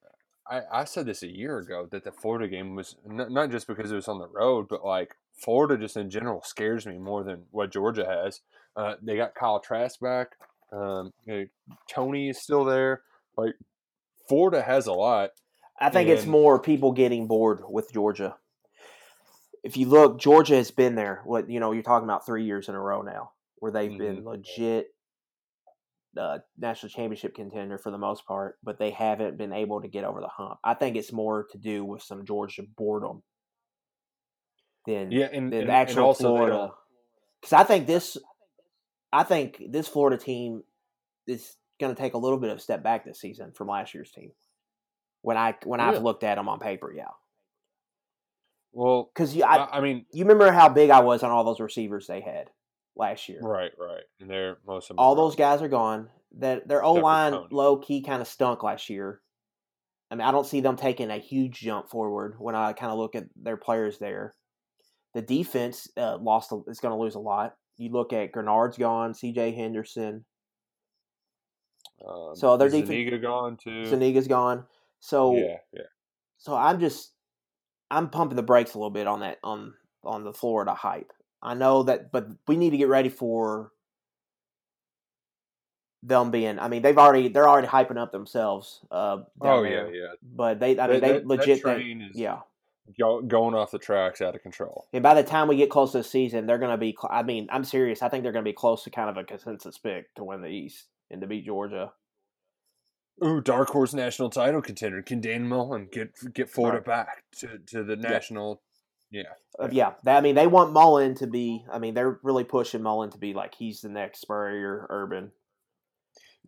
[SPEAKER 5] I, I said this a year ago that the Florida game was n- not just because it was on the road, but like Florida just in general scares me more than what Georgia has. Uh, they got Kyle Trask back. Um, you know, Toney is still there. Like Florida has a lot.
[SPEAKER 6] I think it's more people getting bored with Georgia. If you look, Georgia has been there. What you know, you're talking about three years in a row now, where they've been legit uh, national championship contender for the most part, but they haven't been able to get over the hump. I think it's more to do with some Georgia boredom than
[SPEAKER 5] Yeah, and,
[SPEAKER 6] than
[SPEAKER 5] and, and
[SPEAKER 6] actual
[SPEAKER 5] also
[SPEAKER 6] Florida. Because I think this, I think this Florida team is going to take a little bit of a step back this season from last year's team. When I when I've looked at them on paper, yeah.
[SPEAKER 5] Well,
[SPEAKER 6] Because you, I,
[SPEAKER 5] I, mean,
[SPEAKER 6] you remember how big I was on all those receivers they had last year.
[SPEAKER 5] right, right, and they're most of them.
[SPEAKER 6] All those guys are gone. That their O line low key kind of stunk last year. I mean, I don't see them taking a huge jump forward when I kind of look at their players there. The defense uh, lost a, is going to lose a lot. You look at Greenard's gone, C.J. Henderson,
[SPEAKER 5] Um,
[SPEAKER 6] So their
[SPEAKER 5] is
[SPEAKER 6] defen-
[SPEAKER 5] Zuniga gone too.
[SPEAKER 6] Zuniga's gone. So
[SPEAKER 5] yeah, yeah.
[SPEAKER 6] so I'm just I'm pumping the brakes a little bit on that on on the Florida hype. I know that, but we need to get ready for them being. I mean, they've already they're already hyping up themselves. Uh,
[SPEAKER 5] Oh yeah,
[SPEAKER 6] there.
[SPEAKER 5] yeah.
[SPEAKER 6] But they, I mean,
[SPEAKER 5] That-
[SPEAKER 6] they
[SPEAKER 5] that- that
[SPEAKER 6] legit. they-
[SPEAKER 5] is-
[SPEAKER 6] yeah,
[SPEAKER 5] Go, going off the tracks out of control.
[SPEAKER 6] and by the time we get close to the season, they're going to be. I mean, I'm serious. I think they're going to be close to kind of a consensus pick to win the East and to beat Georgia.
[SPEAKER 5] Ooh, dark horse national title contender. Can Dan Mullen get get Florida
[SPEAKER 6] Right.
[SPEAKER 5] back to, to the national? Yeah.
[SPEAKER 6] Uh, yeah, that, I mean, they want Mullen to be. I mean, they're really pushing Mullen to be like he's the next Spurrier Urban.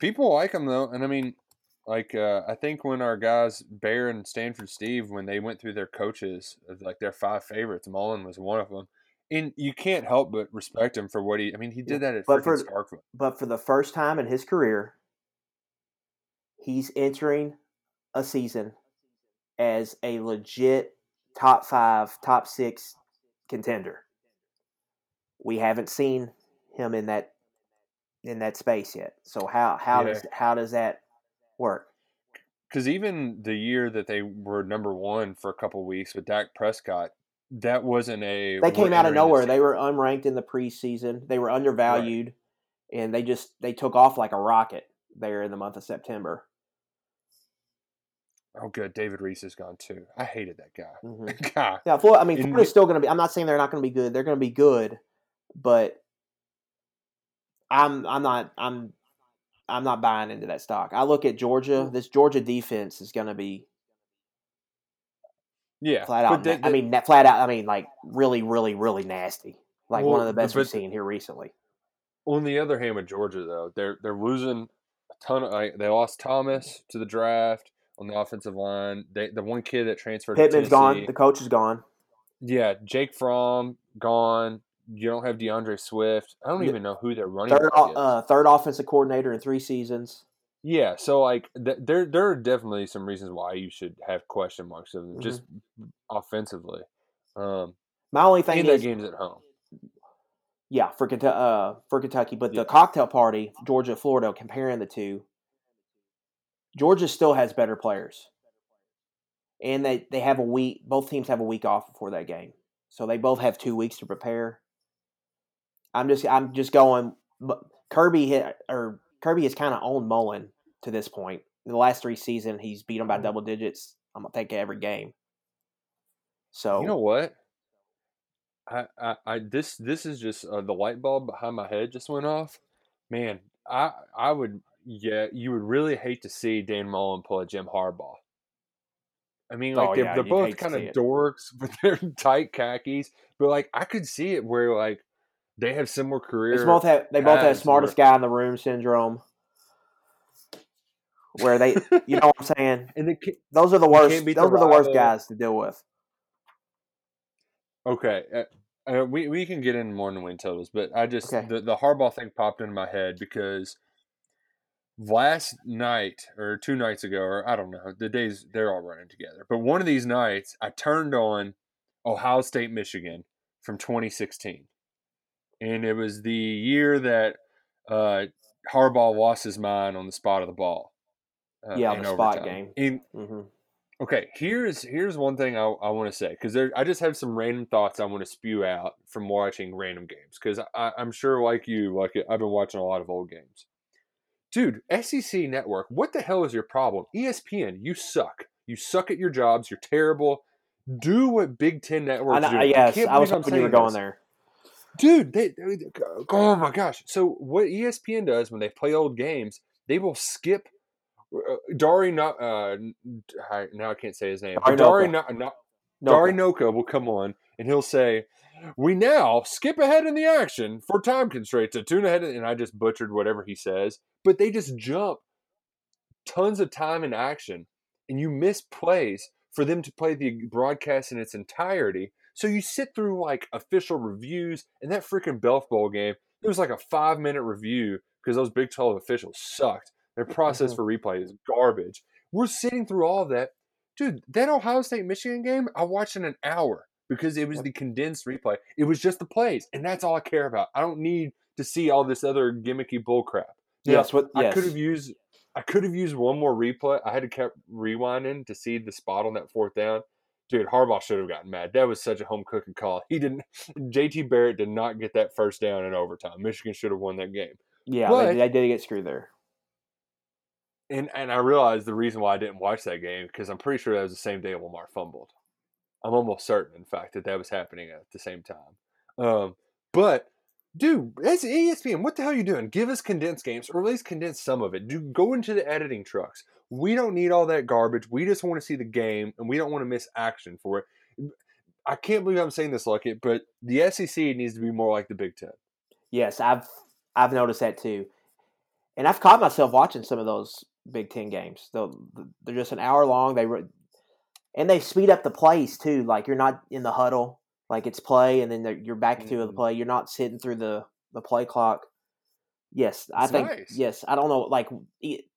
[SPEAKER 5] People like him though, and I mean, like uh, I think when our guys Bear and Stanford Steve, when they went through their coaches, of, like their five favorites, Mullen was one of them, and you can't help but respect him for what he. I mean, he did that at
[SPEAKER 6] But for-
[SPEAKER 5] Starkville.
[SPEAKER 6] but for the first time in his career, he's entering a season as a legit top five, top six contender. We haven't seen him in that in that space yet. So how how
[SPEAKER 5] Yeah.
[SPEAKER 6] does how does that work?
[SPEAKER 5] Because even the year that they were number one for a couple weeks with Dak Prescott, that wasn't a.
[SPEAKER 6] They came out of
[SPEAKER 5] entering the
[SPEAKER 6] nowhere. They were unranked in the preseason. They were undervalued, and they just they took off like a rocket there in the month of September.
[SPEAKER 5] Oh, good. David Reese is gone too. I hated that guy. <laughs>
[SPEAKER 6] Mhm.
[SPEAKER 5] God.
[SPEAKER 6] Yeah, Florida. I mean,
[SPEAKER 5] In
[SPEAKER 6] Florida's still going to be. I'm not saying they're not going to be good. They're going to be good, but I'm I'm not I'm I'm not buying into that stock. I look at Georgia. Mm. This Georgia defense is going to be
[SPEAKER 5] Yeah.
[SPEAKER 6] flat out.
[SPEAKER 5] that-
[SPEAKER 6] na- I mean, flat out. I mean, like really, really, really nasty. Like one of the best we've seen here recently.
[SPEAKER 5] On the other hand, with Georgia though, they're they're losing a ton of. Like, they lost Thomas to the draft on the offensive line. They the one kid that transferred. to
[SPEAKER 6] Pittman's gone. The coach is gone.
[SPEAKER 5] Yeah, Jake Fromm gone. You don't have D'Andre Swift. I don't even know who they're running.
[SPEAKER 6] Third, uh, third offensive coordinator in three seasons.
[SPEAKER 5] Yeah, so like th- there there are definitely some reasons why you should have question marks of them
[SPEAKER 6] Mm-hmm.
[SPEAKER 5] just offensively. Um,
[SPEAKER 6] My only thing
[SPEAKER 5] and that
[SPEAKER 6] is,
[SPEAKER 5] game's at home.
[SPEAKER 6] yeah, for Kentucky, uh, for Kentucky, but
[SPEAKER 5] Yeah.
[SPEAKER 6] the cocktail party, Georgia, Florida, comparing the two, Georgia still has better players, and they they have a week. Both teams have a week off before that game, so they both have two weeks to prepare. I'm just I'm just going. Kirby hit or Kirby has kind of owned Mullen to this point. In the last three seasons, he's beat him by double digits. I'm gonna take every game. So
[SPEAKER 5] You know what? I, I, I this this is just uh, the light bulb behind my head just went off. Man, I I would yeah you would really hate to see Dan Mullen pull a Jim Harbaugh. I mean, like
[SPEAKER 6] Oh,
[SPEAKER 5] they're,
[SPEAKER 6] yeah,
[SPEAKER 5] they're both kind of dorks, <laughs> but they're tight khakis. But like I could see it where like they have similar careers.
[SPEAKER 6] They both have they both have smartest guy in the room syndrome. Where they, you know what I'm saying? <laughs>
[SPEAKER 5] and they ca-
[SPEAKER 6] Those are the worst. Those
[SPEAKER 5] the
[SPEAKER 6] are the worst guys to deal with.
[SPEAKER 5] Okay, uh, uh, we we can get into more than win totals, but I just
[SPEAKER 6] Okay.
[SPEAKER 5] the the Harbaugh thing popped into my head because last night or two nights ago, or I don't know, the days they're all running together. But one of these nights, I turned on Ohio State, Michigan from 2016, and it was the year that uh, Harbaugh lost his mind on the spot of the ball. uh,
[SPEAKER 6] Yeah, the spot
[SPEAKER 5] overtime.
[SPEAKER 6] game.
[SPEAKER 5] In-
[SPEAKER 6] hmm
[SPEAKER 5] okay, here's here's one thing I, I want to say because there I just have some random thoughts I want to spew out from watching random games because I'm sure like you like I've been watching a lot of old games. Dude, SEC Network, what the hell is your problem? ESPN, you suck. You suck at your jobs. You're terrible. Do what Big Ten
[SPEAKER 6] I
[SPEAKER 5] networks
[SPEAKER 6] know,
[SPEAKER 5] do.
[SPEAKER 6] yes, I was hoping you were going
[SPEAKER 5] this.
[SPEAKER 6] there.
[SPEAKER 5] Dude they, they- oh my gosh so what espn does when they play old games they will skip uh, dari no, uh, now i can't say his name dari,
[SPEAKER 6] Dari
[SPEAKER 5] no, no,
[SPEAKER 6] No,
[SPEAKER 5] dari noka will come on and he'll say we now skip ahead in the action for time constraints a tune ahead and i just butchered whatever he says but they just jump tons of time in action and you miss plays for them to play the broadcast in its entirety. So you sit through like official reviews and that freaking Belf Bowl game, it was like a five minute review because those Big 12 officials sucked. Their process
[SPEAKER 6] Mhm.
[SPEAKER 5] for replay is garbage. We're sitting through all of that. Dude, that Ohio State Michigan game, I watched in an hour because it was the condensed replay. It was just the plays, and that's all I care about. I don't need to see all this other gimmicky bullcrap. Yeah,
[SPEAKER 6] Yes, what?
[SPEAKER 5] I could have used I could have used one more replay. I had to keep rewinding to see the spot on that fourth down. Dude, Harbaugh should have gotten mad. That was such a home cooking call. He didn't. <laughs> JT Barrett did not get that first down in overtime. Michigan should have won that game.
[SPEAKER 6] Yeah,
[SPEAKER 5] but-
[SPEAKER 6] they, they did get screwed there.
[SPEAKER 5] And and I realized the reason why I didn't watch that game because I'm pretty sure that was the same day Lamar fumbled. I'm almost certain, in fact, that that was happening at the same time. Um, but dude, that's ESPN. What the hell are you doing? Give us condensed games, or at least condense some of it. Do go into the editing trucks. We don't need all that garbage. We just want to see the game, and we don't want to miss action for it. I can't believe I'm saying this, Luckett, but the SEC needs to be more like the Big Ten.
[SPEAKER 6] Yes, I've I've noticed that too, and I've caught myself watching some of those Big Ten games. They'll, they're just an hour long. They and they speed up the plays too. Like you're not in the huddle, like it's play, and then they're- you're back to the
[SPEAKER 5] mm-hmm.
[SPEAKER 6] play. You're not sitting through the the play clock. Yes, I
[SPEAKER 5] It's
[SPEAKER 6] think
[SPEAKER 5] nice.
[SPEAKER 6] yes. I don't know. Like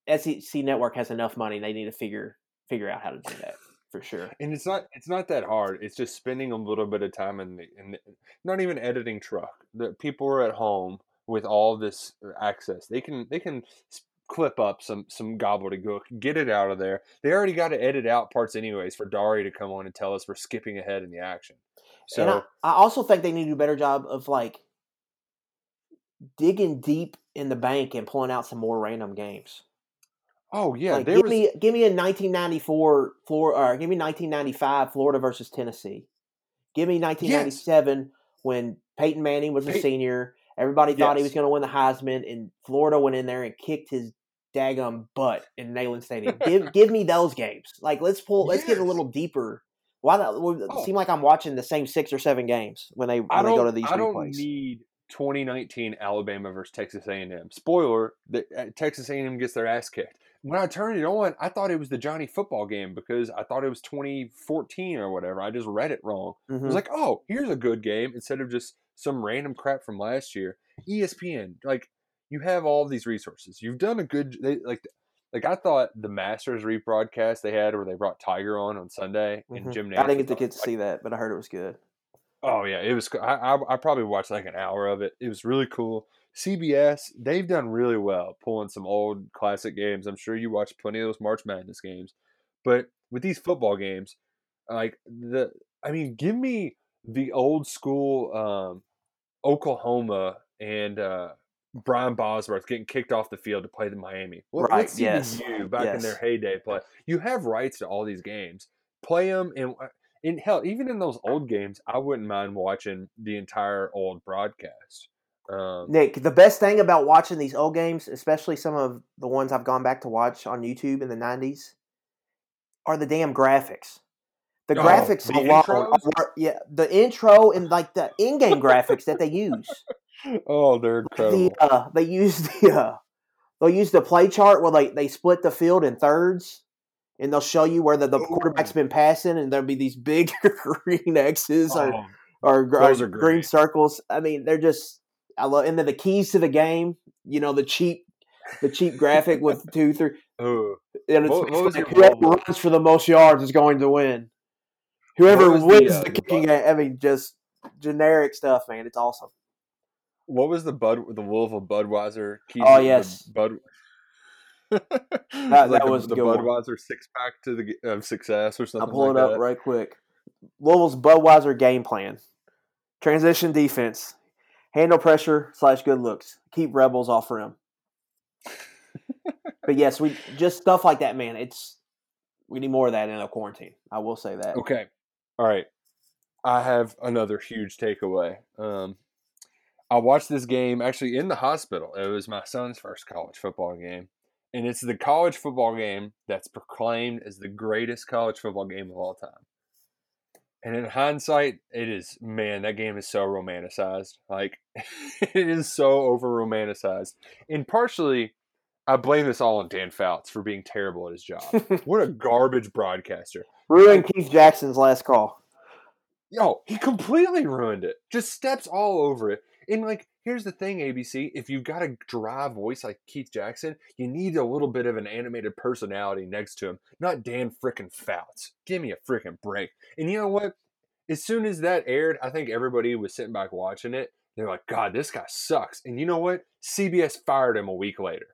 [SPEAKER 6] SEC Network has enough money. They need to figure figure out how to do that for sure.
[SPEAKER 5] and it's not it's not that hard it's just spending a little bit of time in the, in the not even editing truck the people are at home with all this uh, access they can they can clip up some some gobbledygook get it out of there they already got to edit out parts anyways for dari to come on and tell us we're skipping ahead in the action so
[SPEAKER 6] and I, I also think they need to do a better job of like digging deep in the bank and pulling out some more random games.
[SPEAKER 5] Oh yeah
[SPEAKER 6] like, give
[SPEAKER 5] was
[SPEAKER 6] me give me a 1994 Florida, or give me 1995 Florida versus Tennessee. Give me 1997 when Peyton Manning was a senior. Everybody thought he was going to win the Heisman, and Florida went in there and kicked his daggum butt in Neyland Stadium. give give me those games. Like let's pull. Let's get a little deeper. Why not? It
[SPEAKER 5] Oh.
[SPEAKER 6] seem like I'm watching the same six or seven games when they when they go to these
[SPEAKER 5] I don't need 2019 Alabama versus Texas A&M. Spoiler: the, uh, Texas A&M gets their ass kicked. When I turned it on, I thought it was the Johnny football game because I thought it was 2014 or whatever. I just read it wrong. I
[SPEAKER 6] Mhm.
[SPEAKER 5] was like, oh, here's a good game instead of just some random crap from last year. ESPN, like you have all these resources. You've done a good they, like like I thought the Masters rebroadcast they had where they brought Tiger on on Sunday and
[SPEAKER 6] Mhm.
[SPEAKER 5] Jim.
[SPEAKER 6] I didn't get to get to see that, but I heard it was good.
[SPEAKER 5] Oh yeah, it was. I, I I probably watched like an hour of it. It was really cool. CBS, they've done really well pulling some old classic games. I'm sure you watched plenty of those March Madness games, but with these football games, like the, I mean, give me the old school um, Oklahoma and uh, Brian Bosworth getting kicked off the field to play the Miami. Let-
[SPEAKER 6] Right,
[SPEAKER 5] see
[SPEAKER 6] yes,
[SPEAKER 5] the U back in their heyday play. You have rights to all these games. Play them and. And hell, even in those old games, I wouldn't mind watching the entire old broadcast. Um,
[SPEAKER 6] Nick, the best thing about watching these old games, especially some of the ones I've gone back to watch on YouTube in the '90s, are the damn graphics. The
[SPEAKER 5] Oh,
[SPEAKER 6] graphics
[SPEAKER 5] the
[SPEAKER 6] alone, are, yeah, the intro and like the in-game graphics that they use.
[SPEAKER 5] oh, they're incredible.
[SPEAKER 6] The uh, they use <laughs> the uh, they'll use the play chart where they they split the field in thirds, and they'll show you where the, the quarterback's been passing, and there'll be these big <laughs> green X's or
[SPEAKER 5] Oh,
[SPEAKER 6] or, or green circles. I mean, they're just I love and then the keys to the game. You know, the cheap the cheap graphic with <laughs> two three
[SPEAKER 5] oh,
[SPEAKER 6] and it's,
[SPEAKER 5] What-
[SPEAKER 6] it's
[SPEAKER 5] what was
[SPEAKER 6] like whoever runs for the most yards is going to win. Whoever
[SPEAKER 5] was the,
[SPEAKER 6] wins
[SPEAKER 5] uh,
[SPEAKER 6] the
[SPEAKER 5] the
[SPEAKER 6] kicking game. I mean, just generic stuff, man. It's awesome.
[SPEAKER 5] what was the Bud the Wolf Louisville Budweiser? Keys
[SPEAKER 6] Oh, yes.
[SPEAKER 5] Bud.
[SPEAKER 6] that <laughs>
[SPEAKER 5] like the,
[SPEAKER 6] was a
[SPEAKER 5] the
[SPEAKER 6] good one.
[SPEAKER 5] Budweiser six pack to the of success or something.
[SPEAKER 6] I'll
[SPEAKER 5] something.
[SPEAKER 6] pull
[SPEAKER 5] like
[SPEAKER 6] it up
[SPEAKER 5] that.
[SPEAKER 6] right quick. Louisville's Budweiser game plan: transition defense, handle pressure slash good looks, keep rebels off rim. <laughs> but yes, we just stuff like that, man. It's we need more of that in a quarantine. I will say that.
[SPEAKER 5] Okay. All right. I have another huge takeaway. Um, I watched this game actually in the hospital. It was my son's first college football game. And it's the college football game that's proclaimed as the greatest college football game of all time. And in hindsight, it is, man, that game is so romanticized. Like, <laughs> it is so over romanticized. And partially, I blame this all on Dan Fouts for being terrible at his job. <laughs> what a garbage broadcaster.
[SPEAKER 6] Ruin Keith Jackson's last call.
[SPEAKER 5] Yo, he completely ruined it. Just steps all over it. And like, here's the thing, ABC: if you've got a dry voice like Keith Jackson, you need a little bit of an animated personality next to him, not Dan frickin' Fouts. Give me a frickin' break. And you know what? As soon as that aired, I think everybody was sitting back watching it. They're like, God, this guy sucks. And you know what? CBS fired him a week later.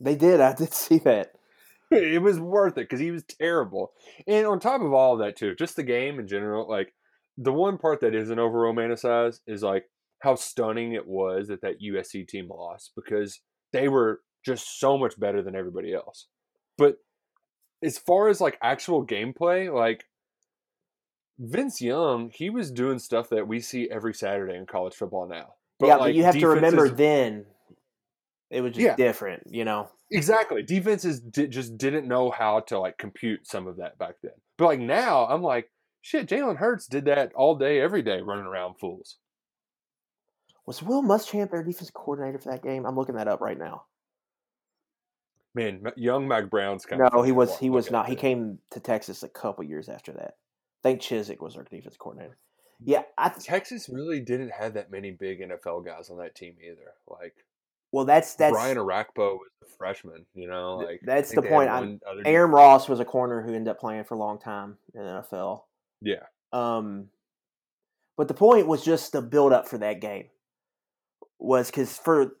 [SPEAKER 6] They did. I did <laughs> see that. <laughs>
[SPEAKER 5] it was worth it because he was terrible. And on top of all of that, too, just the game in general, like the one part that isn't over romanticized is like how stunning it was that that USC team lost because they were just so much better than everybody else. But as far as like actual gameplay, like Vince Young, he was doing stuff that we see every Saturday in college football now.
[SPEAKER 6] yeah,
[SPEAKER 5] like,
[SPEAKER 6] but you have to remember then it was just
[SPEAKER 5] Yeah.
[SPEAKER 6] different, you know.
[SPEAKER 5] Exactly. Defenses di- just didn't know how to like compute some of that back then. But like now, I'm like, shit, Jalen Hurts did that all day, every day, running around fools.
[SPEAKER 6] Was Will Muschamp their defense coordinator for that game? I'm looking that up right now.
[SPEAKER 5] Man, young Mack Brown's kind of
[SPEAKER 6] No, he was he was not. He came to Texas a couple years after that. I think Chizik was their defense coordinator. Yeah, I th-
[SPEAKER 5] Texas really didn't have that many big NFL guys on that team either. Like
[SPEAKER 6] well that's that's
[SPEAKER 5] Brian Orakpo was a freshman, you know. Like
[SPEAKER 6] that's the point. I'm- Aaron Ross was a corner who ended up playing for a long time in the NFL.
[SPEAKER 5] Yeah,
[SPEAKER 6] Um, but the point was just the build up for that game was because for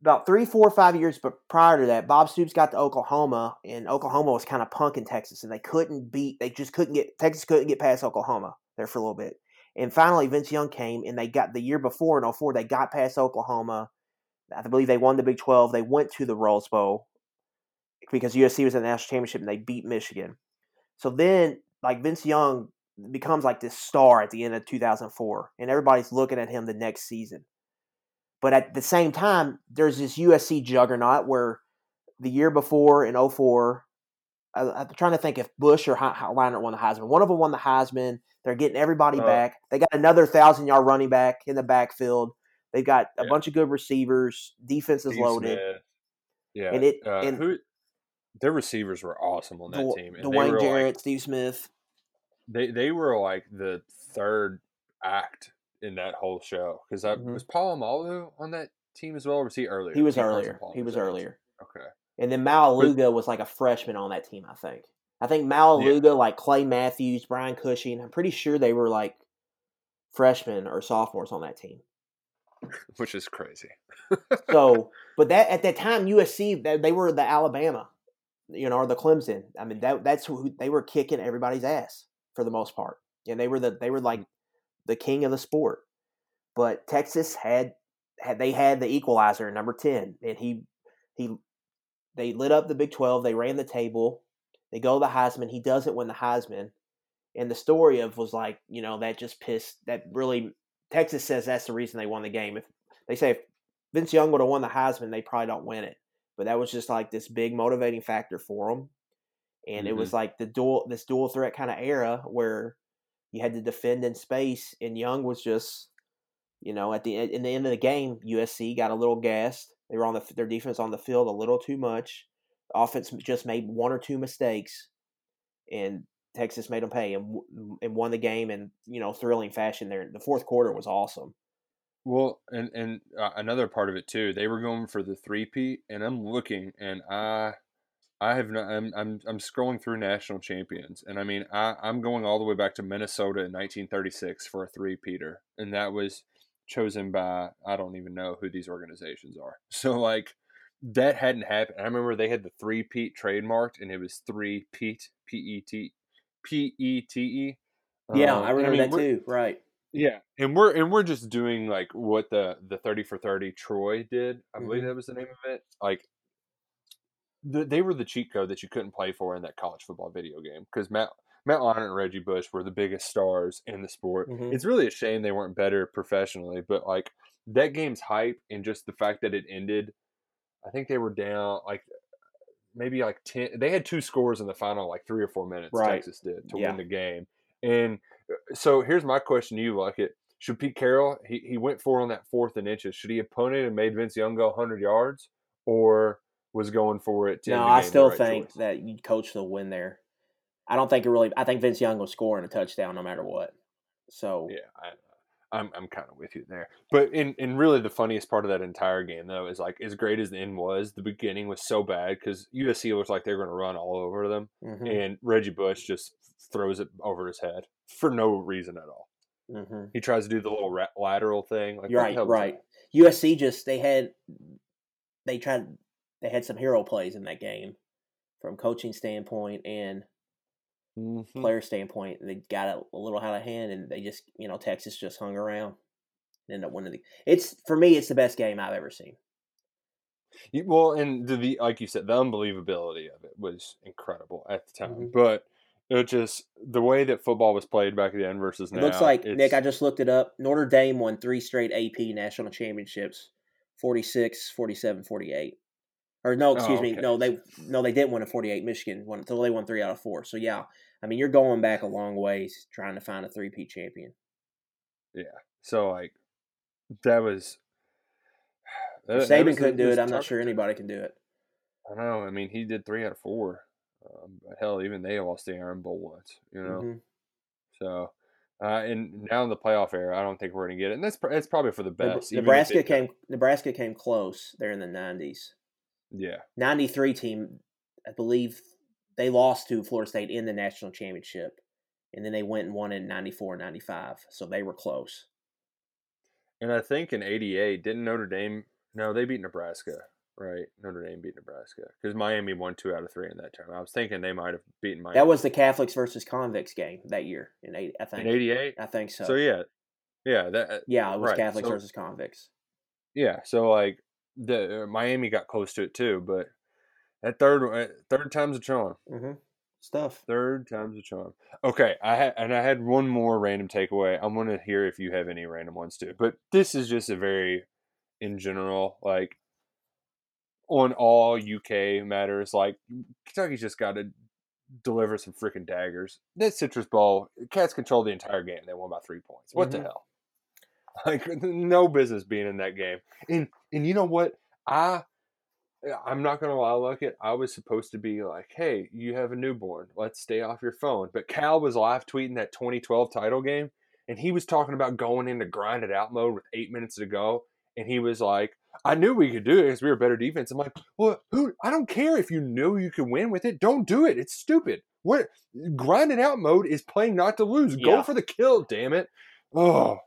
[SPEAKER 6] about three, four, five years, but prior to that, Bob Stoops got to Oklahoma, and Oklahoma was kind of punking Texas, and they couldn't beat. They just couldn't get Texas couldn't get past Oklahoma there for a little bit, and finally Vince Young came, and they got the year before in 04, they got past Oklahoma. I believe they won the Big Twelve. They went to the Rose Bowl because USC was in the national championship, and they beat Michigan. So then, like Vince Young becomes like this star at the end of 2004 and everybody's looking at him the next season but at the same time there's this usc juggernaut where the year before in 04 I, i'm trying to think if bush or Leinart won the heisman. One of them won the heisman. They're getting everybody back. They got another thousand yard running back in the backfield. They've got a
[SPEAKER 5] Yeah.
[SPEAKER 6] bunch of good receivers. Defense is loaded.
[SPEAKER 5] Yeah,
[SPEAKER 6] And it-
[SPEAKER 5] uh,
[SPEAKER 6] and-
[SPEAKER 5] who their receivers were awesome on that team. And
[SPEAKER 6] dwayne jarrett
[SPEAKER 5] like
[SPEAKER 6] steve smith.
[SPEAKER 5] they they were like the third act in that whole show because that
[SPEAKER 6] Mhm.
[SPEAKER 5] was Polamalu on that team as well. Or was he earlier?
[SPEAKER 6] he was
[SPEAKER 5] Keith
[SPEAKER 6] earlier he was earlier
[SPEAKER 5] Okay.
[SPEAKER 6] And then Maualuga was like a freshman on that team, I think. I think Maualuga, like Clay Matthews, Brian Cushing, I'm pretty sure they were like freshmen or sophomores on that team. <laughs>
[SPEAKER 5] Which is crazy.
[SPEAKER 6] So, <laughs> but that at that time, USC they, they were the Alabama, you know, or the Clemson. I mean, that that's who they were kicking everybody's ass for the most part, and they were the they were like the king of the sport. But Texas had had they had the equalizer, number ten, and he he they lit up the Big Twelve. They ran the table. They go to the Heisman. He doesn't win the Heisman, and the story of was like you know that just pissed that really Texas says that's the reason they won the game. If they say if Vince Young would have won the Heisman, they probably don't win it. But that was just like this big motivating factor for them, and it mm-hmm. was like the dual this dual threat kind of era where you had to defend in space, and Young was just you know at the in the end of the game, USC got a little gassed. They were on the their defense on the field a little too much. The offense just made one or two mistakes, and Texas made them pay and and won the game in you know thrilling fashion. There, the fourth quarter was awesome.
[SPEAKER 5] Well, and and uh, another part of it too, they were going for the three P, and I'm looking, and I, I have not. I'm I'm I'm scrolling through national champions, and I mean, I I'm going all the way back to Minnesota in 1936 for a three Peter, and that was chosen by I don't even know who these organizations are. <laughs> So like that hadn't happened. I remember they had the three Pete trademarked, and it was three Pete P E T P E T E.
[SPEAKER 6] Yeah,
[SPEAKER 5] Um,
[SPEAKER 6] I remember
[SPEAKER 5] mean,
[SPEAKER 6] that too. Right.
[SPEAKER 5] Yeah, and we're and we're just doing like what the the thirty for thirty Troy did. I believe
[SPEAKER 6] Mhm.
[SPEAKER 5] that was the name of it. Like, the, they were the cheat code that you couldn't play for in that college football video game because Matt Matt Leinart and Reggie Bush were the biggest stars in the sport.
[SPEAKER 6] Mhm.
[SPEAKER 5] It's really a shame they weren't better professionally, but like that game's hype and just the fact that it ended. I think they were down like maybe like 10 they had two scores in the final like three or four minutes
[SPEAKER 6] Right.
[SPEAKER 5] texas did to
[SPEAKER 6] Yeah.
[SPEAKER 5] win the game and uh, so here's my question to you Luckett. should pete carroll he, he went for on that fourth and inches should he have punted and made vince young go 100 yards or was going for it
[SPEAKER 6] No, I still
[SPEAKER 5] right
[SPEAKER 6] think
[SPEAKER 5] choice?
[SPEAKER 6] that you coach the win there. I don't think it really. I think Vince Young was scoring a touchdown no matter what. So
[SPEAKER 5] yeah I, I'm, I'm kind of with you there but in, in really the funniest part of that entire game though is like as great as the end was the beginning was so bad because usc looked like they were going to run all over them
[SPEAKER 6] mhm,
[SPEAKER 5] and Reggie Bush just throws it over his head for no reason at all.
[SPEAKER 6] mhm.
[SPEAKER 5] He tries to do the little ra- lateral thing. Like,
[SPEAKER 6] You're
[SPEAKER 5] what the
[SPEAKER 6] right, right. USC just they had they tried they had some hero plays in that game from coaching standpoint and?
[SPEAKER 5] Mhm.
[SPEAKER 6] player standpoint. They got it a little out of hand, and they just you know Texas just hung around, and ended up winning the. It's for me, it's the best game I've ever seen.
[SPEAKER 5] You- Well, and the, the like you said, the unbelievability of it was incredible at the time.
[SPEAKER 6] Mhm.
[SPEAKER 5] But it just the way that football was played back then versus
[SPEAKER 6] It
[SPEAKER 5] now.
[SPEAKER 6] looks like Nick. I just looked it up. Notre Dame won three straight AP national championships, 46, 47, 48. Or no,
[SPEAKER 5] Oh,
[SPEAKER 6] excuse me, no, they no they didn't win a 48. Michigan won, so they won three out of four. So yeah, I mean you're going back a long ways trying to find a three P champion.
[SPEAKER 5] Yeah, so like that was. <sighs> that-
[SPEAKER 6] If
[SPEAKER 5] that
[SPEAKER 6] Saban
[SPEAKER 5] was
[SPEAKER 6] couldn't do it, I'm not sure anybody can do it.
[SPEAKER 5] I know. I mean, he did three out of four. Um, but hell, even they lost the Iron Bowl once. You know.
[SPEAKER 6] Mhm.
[SPEAKER 5] So, uh, and now in the playoff era, I don't think we're going to get it. And that's pr- it's probably for the best.
[SPEAKER 6] Nebraska came Nebraska came close there in the 90s.
[SPEAKER 5] Yeah,
[SPEAKER 6] 93 team, I believe they lost to Florida State in the national championship. And then they went and won in 94 95. So they were close.
[SPEAKER 5] and I think in '88, didn't Notre Dame? No, they beat Nebraska, right? Notre Dame beat Nebraska because Miami won two out of three in that term. I was thinking they might have beaten Miami.
[SPEAKER 6] That was the Catholics versus convicts game that year in eight. I think.
[SPEAKER 5] in '88.
[SPEAKER 6] I think so.
[SPEAKER 5] So yeah, yeah, that
[SPEAKER 6] yeah, it was
[SPEAKER 5] right,
[SPEAKER 6] Catholics
[SPEAKER 5] so-
[SPEAKER 6] versus convicts.
[SPEAKER 5] yeah. So like the uh, Miami got close to it too, but that third uh, third time's a charm.
[SPEAKER 6] Mm-hmm. Stuff.
[SPEAKER 5] Third time's a charm. Okay, I had and I had one more random takeaway. I'm gonna hear if you have any random ones too. But this is just a very, in general, like on all UK matters. Like Kentucky's just got to deliver some freaking daggers. That Citrus Bowl, Cats controlled the entire game. They won by three points. What the
[SPEAKER 6] Mhm.
[SPEAKER 5] hell? <laughs> Like no business being in that game. And and you know what? I I'm not gonna lie, look it. I was supposed to be like, "Hey, you have a newborn. Let's stay off your phone." But Cal was live tweeting that 2012 title game, and he was talking about going into grind it out mode with eight minutes to go, and he was like, "I knew we could do it because we were better defense." I'm like, "Well, who? I don't care if you knew you could win with it. Don't do it. It's stupid. What grind it out mode is playing not to lose. Go for the kill. Damn it. Oh,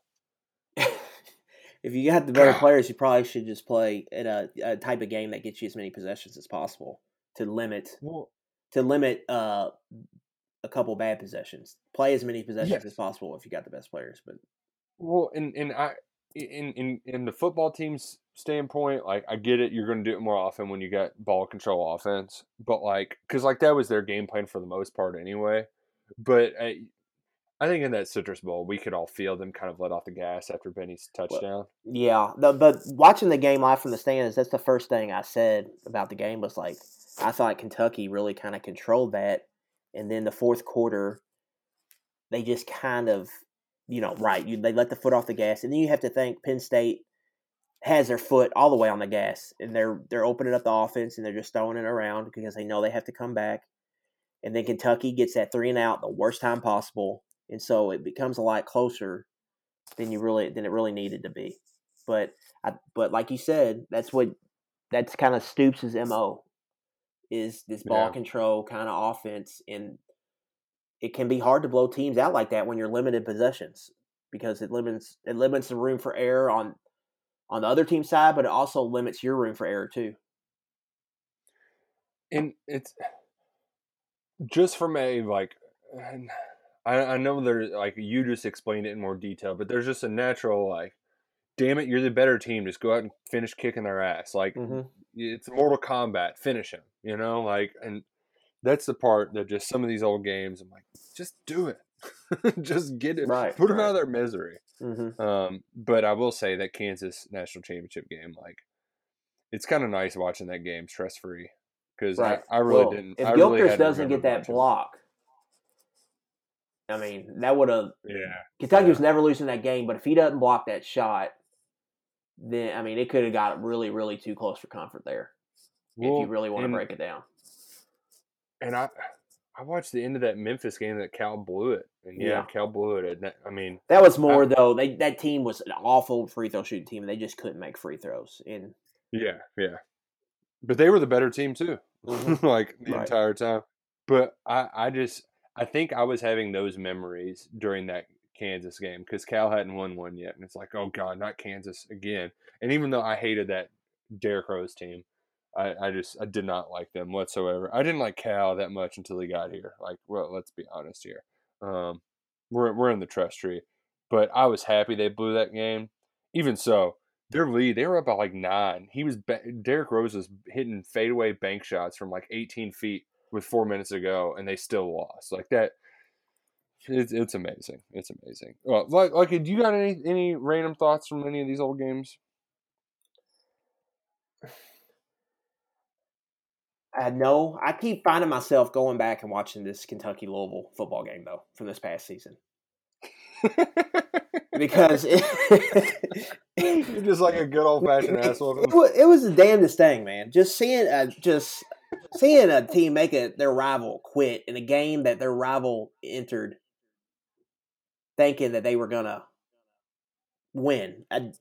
[SPEAKER 5] <laughs>
[SPEAKER 6] if you got the better players, you probably should just play at a, a type of game that gets you as many possessions as possible to limit
[SPEAKER 5] well,
[SPEAKER 6] to limit uh, a couple bad possessions. Play as many possessions
[SPEAKER 5] Yes.
[SPEAKER 6] as possible if you got the best players. But
[SPEAKER 5] Well, and and I in in in the football team's standpoint, like I get it, you're going to do it more often when you got ball control offense, but like because like that was their game plan for the most part anyway. But I, I think in that Citrus Bowl, we could all feel them kind of let off the gas after Benny's touchdown.
[SPEAKER 6] yeah, the, but watching the game live from the stands, that's the first thing I said about the game was like I thought Kentucky really kind of controlled that, and then the fourth quarter, they just kind of, you know, right, you, they let the foot off the gas, and then you have to think Penn State has their foot all the way on the gas, and they're they're opening up the offense and they're just throwing it around because they know they have to come back, and then Kentucky gets that three and out the worst time possible, and so it becomes a lot closer than you really than it really needed to be. But I, but like you said, that's what that's kind of Stoops' mo is this ball
[SPEAKER 5] Yeah.
[SPEAKER 6] control kind of offense, and it can be hard to blow teams out like that when you're limited possessions. because it limits it limits the room for error on on the other team side, but it also limits your room for error too.
[SPEAKER 5] And it's just from a like, I, I know there's like you just explained it in more detail, but there's just a natural like, damn it, you're the better team. Just go out and finish kicking their ass. Like
[SPEAKER 6] Mhm.
[SPEAKER 5] it's Mortal Kombat, finish him. You know, like and that's the part that just some of these old games, I'm like, just do it, <laughs> just get it,
[SPEAKER 6] Right,
[SPEAKER 5] put them
[SPEAKER 6] right.
[SPEAKER 5] out of their misery.
[SPEAKER 6] Mm-hmm.
[SPEAKER 5] Um, but I will say that Kansas national championship game, like, it's kind of nice watching that game stress free because
[SPEAKER 6] Right.
[SPEAKER 5] I, I really
[SPEAKER 6] Well,
[SPEAKER 5] didn't.
[SPEAKER 6] If
[SPEAKER 5] I really
[SPEAKER 6] doesn't get that block, I mean, that would have
[SPEAKER 5] yeah,
[SPEAKER 6] Kentucky
[SPEAKER 5] Yeah.
[SPEAKER 6] was never losing that game. But if he doesn't block that shot, then I mean, it could have got really, really too close for comfort there. if you really want to break it down.
[SPEAKER 5] And I, I watched the end of that Memphis game that Cal blew it, and yeah,
[SPEAKER 6] Yeah.
[SPEAKER 5] Cal blew it. And that, I mean,
[SPEAKER 6] That was more though. They that team was an awful free throw shooting team, and they just couldn't make free throws. And
[SPEAKER 5] yeah, yeah, but they were the better team too,
[SPEAKER 6] Mhm. <laughs>
[SPEAKER 5] like the
[SPEAKER 6] Right.
[SPEAKER 5] entire time. But I, I just, I think I was having those memories during that Kansas game because Cal hadn't won one yet, and it's like, oh god, not Kansas again. And even though I hated that Derrick Rose team, I, I just I did not like them whatsoever. I didn't like Cal that much until he got here. Like, well, let's be honest here. Um, we're we're in the trust tree, but I was happy they blew that game. Even so, their lead they were up by like nine. He was Derrick Rose was hitting fadeaway bank shots from like 18 feet with four minutes to go, and they still lost. Like that. It's, it's amazing. It's amazing. Well, like, like, do you got any any random thoughts from any of these old games?
[SPEAKER 6] Uh, I know I keep finding myself going back and watching this Kentucky Louisville football game though from this past season because it, <laughs>
[SPEAKER 5] You're just like a good old fashioned <laughs> asshole.
[SPEAKER 6] was, it was the damnedest thing, man. Just seeing a just seeing a team make a, their rival quit in a game that their rival entered, thinking that they were gonna win. I,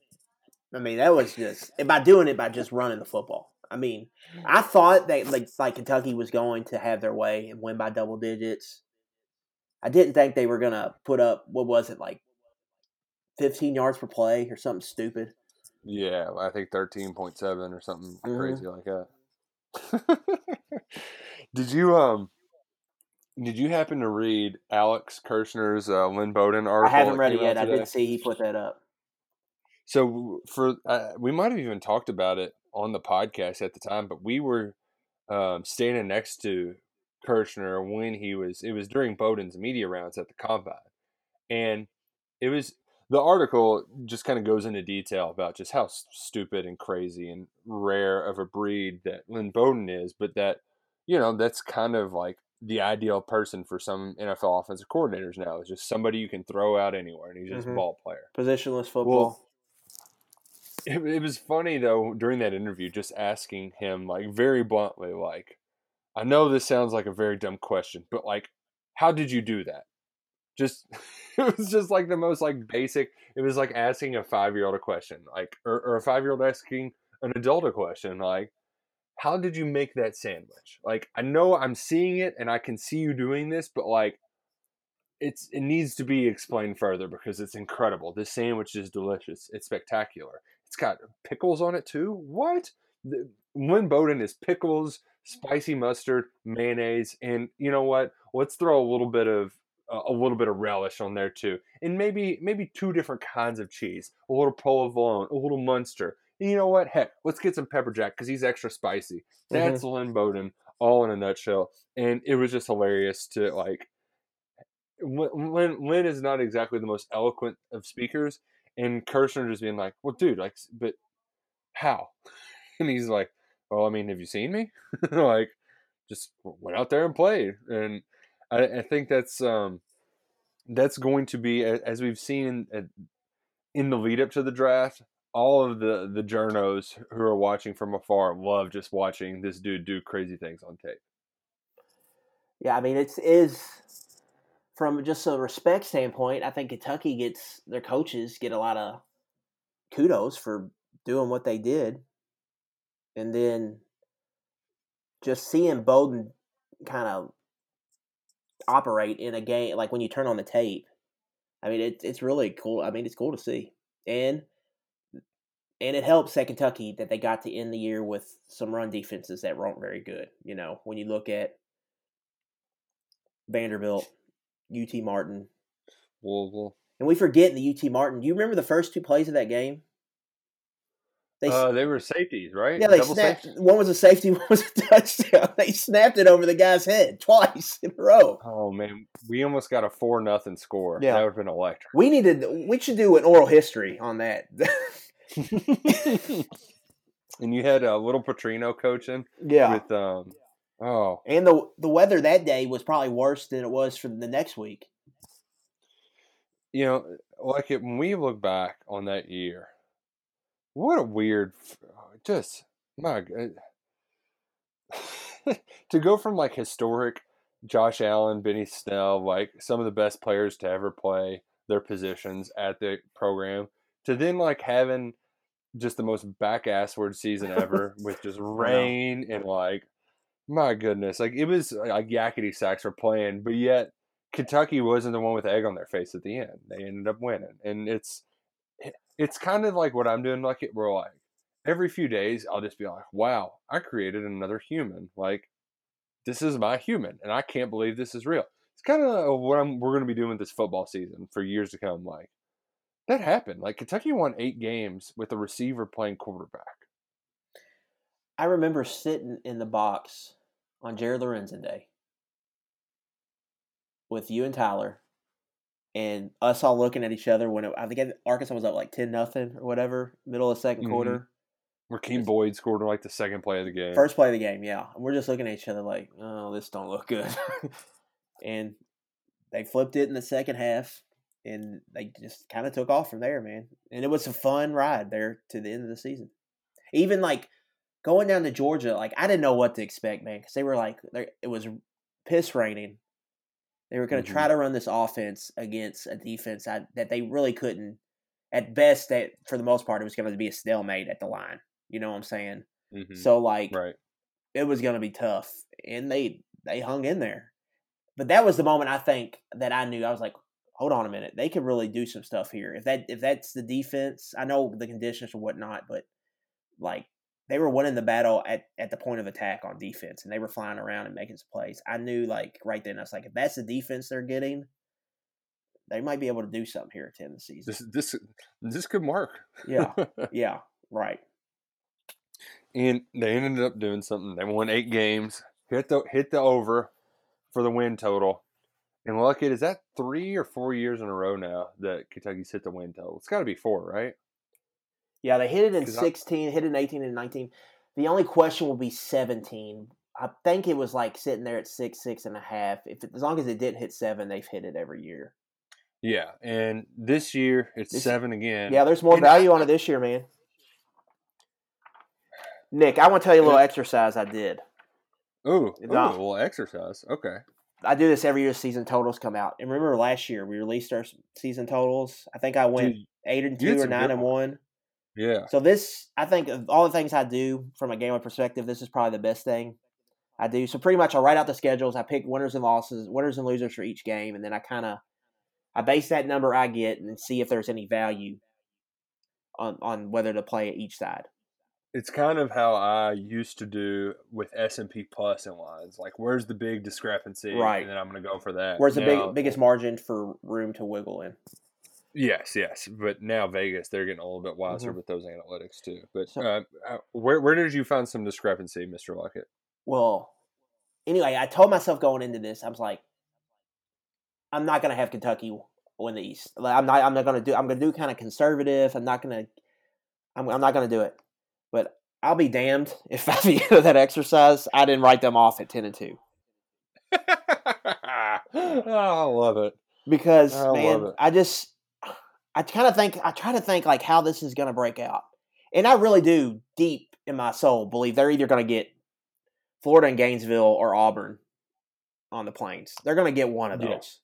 [SPEAKER 6] I mean, that was just and by doing it by just running the football. I mean, I thought that like like Kentucky was going to have their way and win by double digits. I didn't think they were gonna put up what was it like fifteen yards per play or something stupid.
[SPEAKER 5] Yeah, I think thirteen point seven or something
[SPEAKER 6] Mhm.
[SPEAKER 5] crazy like that. <laughs> did you um? Did you happen to read Alex Kirshner's uh, Lynn Bowden article?
[SPEAKER 6] I
[SPEAKER 5] haven't
[SPEAKER 6] read it yet. I
[SPEAKER 5] today?
[SPEAKER 6] did see he put that up.
[SPEAKER 5] So for uh, we might have even talked about it on the podcast at the time, but we were um, standing next to Kirshner when he was. It was during Bowden's media rounds at the combine, and it was the article just kind of goes into detail about just how stupid and crazy and rare of a breed that Lynn Bowden is, but that you know that's kind of like the ideal person for some NFL offensive coordinators now is just somebody you can throw out anywhere, and he's just a
[SPEAKER 6] Mhm.
[SPEAKER 5] ball player
[SPEAKER 6] Positionless football.
[SPEAKER 5] it, it was funny though during that interview just asking him like very bluntly like i know this sounds like a very dumb question but like how did you do that just <laughs> it was just like the most like basic it was like asking a five year old a question like or, or a five year old asking an adult a question like how did you make that sandwich like i know i'm seeing it and i can see you doing this but like it's it needs to be explained further because it's incredible this sandwich is delicious it's spectacular it's got pickles on it too. What? The, Lynn Bowden is pickles, spicy mustard, mayonnaise, and you know what? Let's throw a little bit of a little bit of relish on there too, and maybe maybe two different kinds of cheese, a little provolone, a little Munster. And you know what? Heck, let's get some pepper jack because he's extra spicy. Mm-hmm. That's Lynn Bowden, all in a nutshell. And it was just hilarious to like. Lynn, Lynn is not exactly the most eloquent of speakers, and Kirshner just being like, "Well, dude, like, but how?" <laughs> And he's like, "Well, I mean, have you seen me? <laughs> like, just went out there and played." And I, I think that's um, that's going to be as we've seen in, in the lead up to the draft. All of the the journos who are watching from afar love just watching this dude do crazy things on tape.
[SPEAKER 6] Yeah, I mean it's is from just a respect standpoint. I think Kentucky gets their coaches get a lot of kudos for doing what they did, and then just seeing Bowden kind of operate in a game like when you turn on the tape. I mean, it's it's really cool. I mean, it's cool to see, and and it helps that Kentucky that they got to end the year with some run defenses that weren't very good. You know, when you look at Vanderbilt, UT Martin,
[SPEAKER 5] Louisville.
[SPEAKER 6] and we forget the UT Martin. Do you remember the first two plays of that game? They
[SPEAKER 5] Uh, they were safeties, right?
[SPEAKER 6] yeah, they
[SPEAKER 5] Double
[SPEAKER 6] snapped.
[SPEAKER 5] safety?
[SPEAKER 6] One was a safety, <laughs> one was a touchdown. They snapped it over the guy's head twice in a row.
[SPEAKER 5] Oh man, we almost got a four nothing score.
[SPEAKER 6] Yeah.
[SPEAKER 5] that would have been electric.
[SPEAKER 6] We needed. We should do an oral history on that. <laughs> <laughs>
[SPEAKER 5] and you had a uh, little Petrino coaching
[SPEAKER 6] yeah.
[SPEAKER 5] with um. Oh,
[SPEAKER 6] And the the weather that day was probably worse than it was for the next week.
[SPEAKER 5] you know, like it when we look back on that year, what a weird, uh, just my g- uh, <laughs> to go from like historic Josh Allen, Benny Snell, like some of the best players to ever play their positions at the program, to then like having just the most back assward season ever <laughs> with just rain and like my goodness, like it was uh, like Yakety Sax were playing, but yet Kentucky wasn't the one with egg on their face at the end. They ended up winning, and it's it's kind of like what I'm doing. Like it, we're like every few days, I'll just be like, "Wow, I created another human. Like this is my human, and I can't believe this is real." It's kind of what I'm, we're going to be doing with this football season for years to come. Like that happened. Like Kentucky won eight games with a receiver playing quarterback.
[SPEAKER 6] I remember sitting in the box on Jared Lorenzen Day with you and Tyler, and us all looking at each other when it, I think Arkansas was up like ten nothing or whatever, middle of the 2nd
[SPEAKER 5] Mhm.
[SPEAKER 6] quarter,
[SPEAKER 5] Rakeem Boyd scored like the second play of the game.
[SPEAKER 6] first play of the game. Yeah, and we're just looking at each other like, oh, this don't look good, <laughs> and they flipped it in the second half. And they just kind of took off from there, man. And it was a fun ride there to the end of the season. Even like going down to Georgia, like I didn't know what to expect, man, because they were like, it was piss raining. They were going to
[SPEAKER 5] Mhm.
[SPEAKER 6] try to run this offense against a defense I, that they really couldn't. At best, that for the most part, it was going to be a stalemate at the line. You know what I'm saying?
[SPEAKER 5] Mhm.
[SPEAKER 6] So like,
[SPEAKER 5] right.
[SPEAKER 6] it was going to be tough, and they they hung in there. But that was the moment I think that I knew I was like, hold on a minute, they could really do some stuff here. If that if that's the defense, I know the conditions or whatnot, but like they were winning the battle at at the point of attack on defense, and they were flying around and making some plays. I knew like right then, I was like, if that's the defense they're getting, they might be able to do something here at the end of the season.
[SPEAKER 5] This this this could work.
[SPEAKER 6] Yeah, <laughs> yeah, right.
[SPEAKER 5] and they ended up doing something. They won eight games, hit the hit the over for the win total. And look, it is that three or four years in a row now that Kentucky's hit the win total. It's got to be four, right?
[SPEAKER 6] Yeah, they hit it in
[SPEAKER 5] 'Cause I-
[SPEAKER 6] 16, hit it in 18 and 19. The only question will be 17. I think it was like sitting there at six, six and a half. If as long as it didn't hit seven, they've hit it every year.
[SPEAKER 5] Yeah, and this year it's
[SPEAKER 6] This-
[SPEAKER 5] seven again.
[SPEAKER 6] Yeah, there's more
[SPEAKER 5] and
[SPEAKER 6] value
[SPEAKER 5] I-
[SPEAKER 6] on it this year, man. Nick, I want to tell you a little exercise I did.
[SPEAKER 5] Ooh, ooh, a little exercise. Okay.
[SPEAKER 6] I do this every year. Season totals come out, and remember last year we released our season totals. I think I went
[SPEAKER 5] Dude,
[SPEAKER 6] eight and two or nine and one.
[SPEAKER 5] Yeah.
[SPEAKER 6] So this, I think, of all the things I do from a gamer perspective, this is probably the best thing I do. So pretty much, I write out the schedules. I pick winners and losses, winners and losers for each game, and then I kind of I base that number I get and see if there's any value on on whether to play at each side.
[SPEAKER 5] It's kind of how I used to do with S and P Plus and lines. Like, where's the big discrepancy?
[SPEAKER 6] Right.
[SPEAKER 5] And then I'm going to go for that.
[SPEAKER 6] Where's the
[SPEAKER 5] Now-
[SPEAKER 6] big biggest margin for room to wiggle in?
[SPEAKER 5] Yes, yes, but now Vegas they're getting a little bit wiser
[SPEAKER 6] Mhm.
[SPEAKER 5] with those analytics too. But
[SPEAKER 6] So-
[SPEAKER 5] uh, uh, where where did you find some discrepancy, Mister Luckett?
[SPEAKER 6] Well, anyway, I told myself going into this, I was like, I'm not gonna have Kentucky win the East. Like, I'm not. I'm not gonna do. I'm gonna do kind of conservative. I'm not gonna. I'm. I'm not gonna do it. But I'll be damned <laughs> if at the end of that exercise I didn't write them off at ten and two <laughs>
[SPEAKER 5] I love it.
[SPEAKER 6] because
[SPEAKER 5] I
[SPEAKER 6] man. I just. I kind of think. I try to think like how this is gonna break out, and I really do deep in my soul believe they're either gonna get Florida and Gainesville or Auburn on the plains. They're gonna get one of
[SPEAKER 5] Yeah.
[SPEAKER 6] those.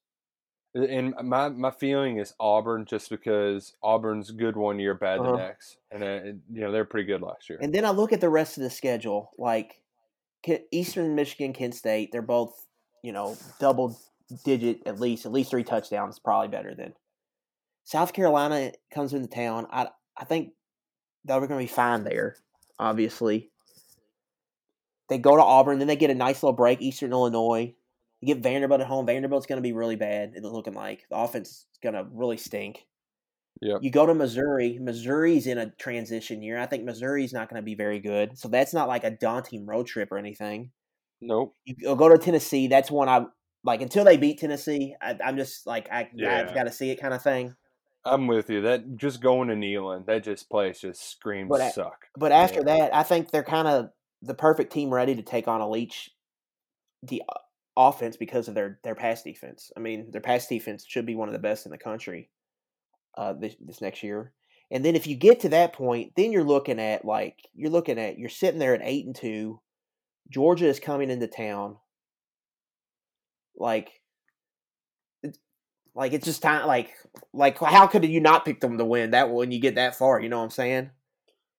[SPEAKER 5] And my my feeling is Auburn, just because Auburn's good one year, bad
[SPEAKER 6] Uh-huh.
[SPEAKER 5] the next, and uh, you know they're pretty good last year.
[SPEAKER 6] And then I look at the rest of the schedule, like Eastern Michigan, Kent State. They're both, you know, double digit at least, at least three touchdowns, probably better than South Carolina comes into town. I I think they're going to be fine there. Obviously, they go to Auburn, then they get a nice little break. Eastern Illinois. You get Vanderbilt at home. Vanderbilt's going to be really bad. It's looking like the offense is going to really stink.
[SPEAKER 5] Yep.
[SPEAKER 6] You go to Missouri. Missouri's in a transition year. I think Missouri's not going to be very good. So that's not like a daunting road trip or anything.
[SPEAKER 5] Nope.
[SPEAKER 6] You go- to Tennessee. That's one I like until they beat Tennessee. I, I'm just like I
[SPEAKER 5] Yeah.
[SPEAKER 6] I've got to see it kind of thing.
[SPEAKER 5] I'm with you. That just going to Neyland, that just place just screams
[SPEAKER 6] But
[SPEAKER 5] suck.
[SPEAKER 6] But after
[SPEAKER 5] Yeah.
[SPEAKER 6] that, I think they're kind of the perfect team ready to take on a Leach the uh, offense because of their their pass defense. I mean, their pass defense should be one of the best in the country uh, this this next year. And then if you get to that point, then you're looking at like you're looking at you're sitting there at eight and two. Georgia is coming into town. Like, like it's just time. Like, like how could you not pick them to win that when you get that far? You know what I'm saying?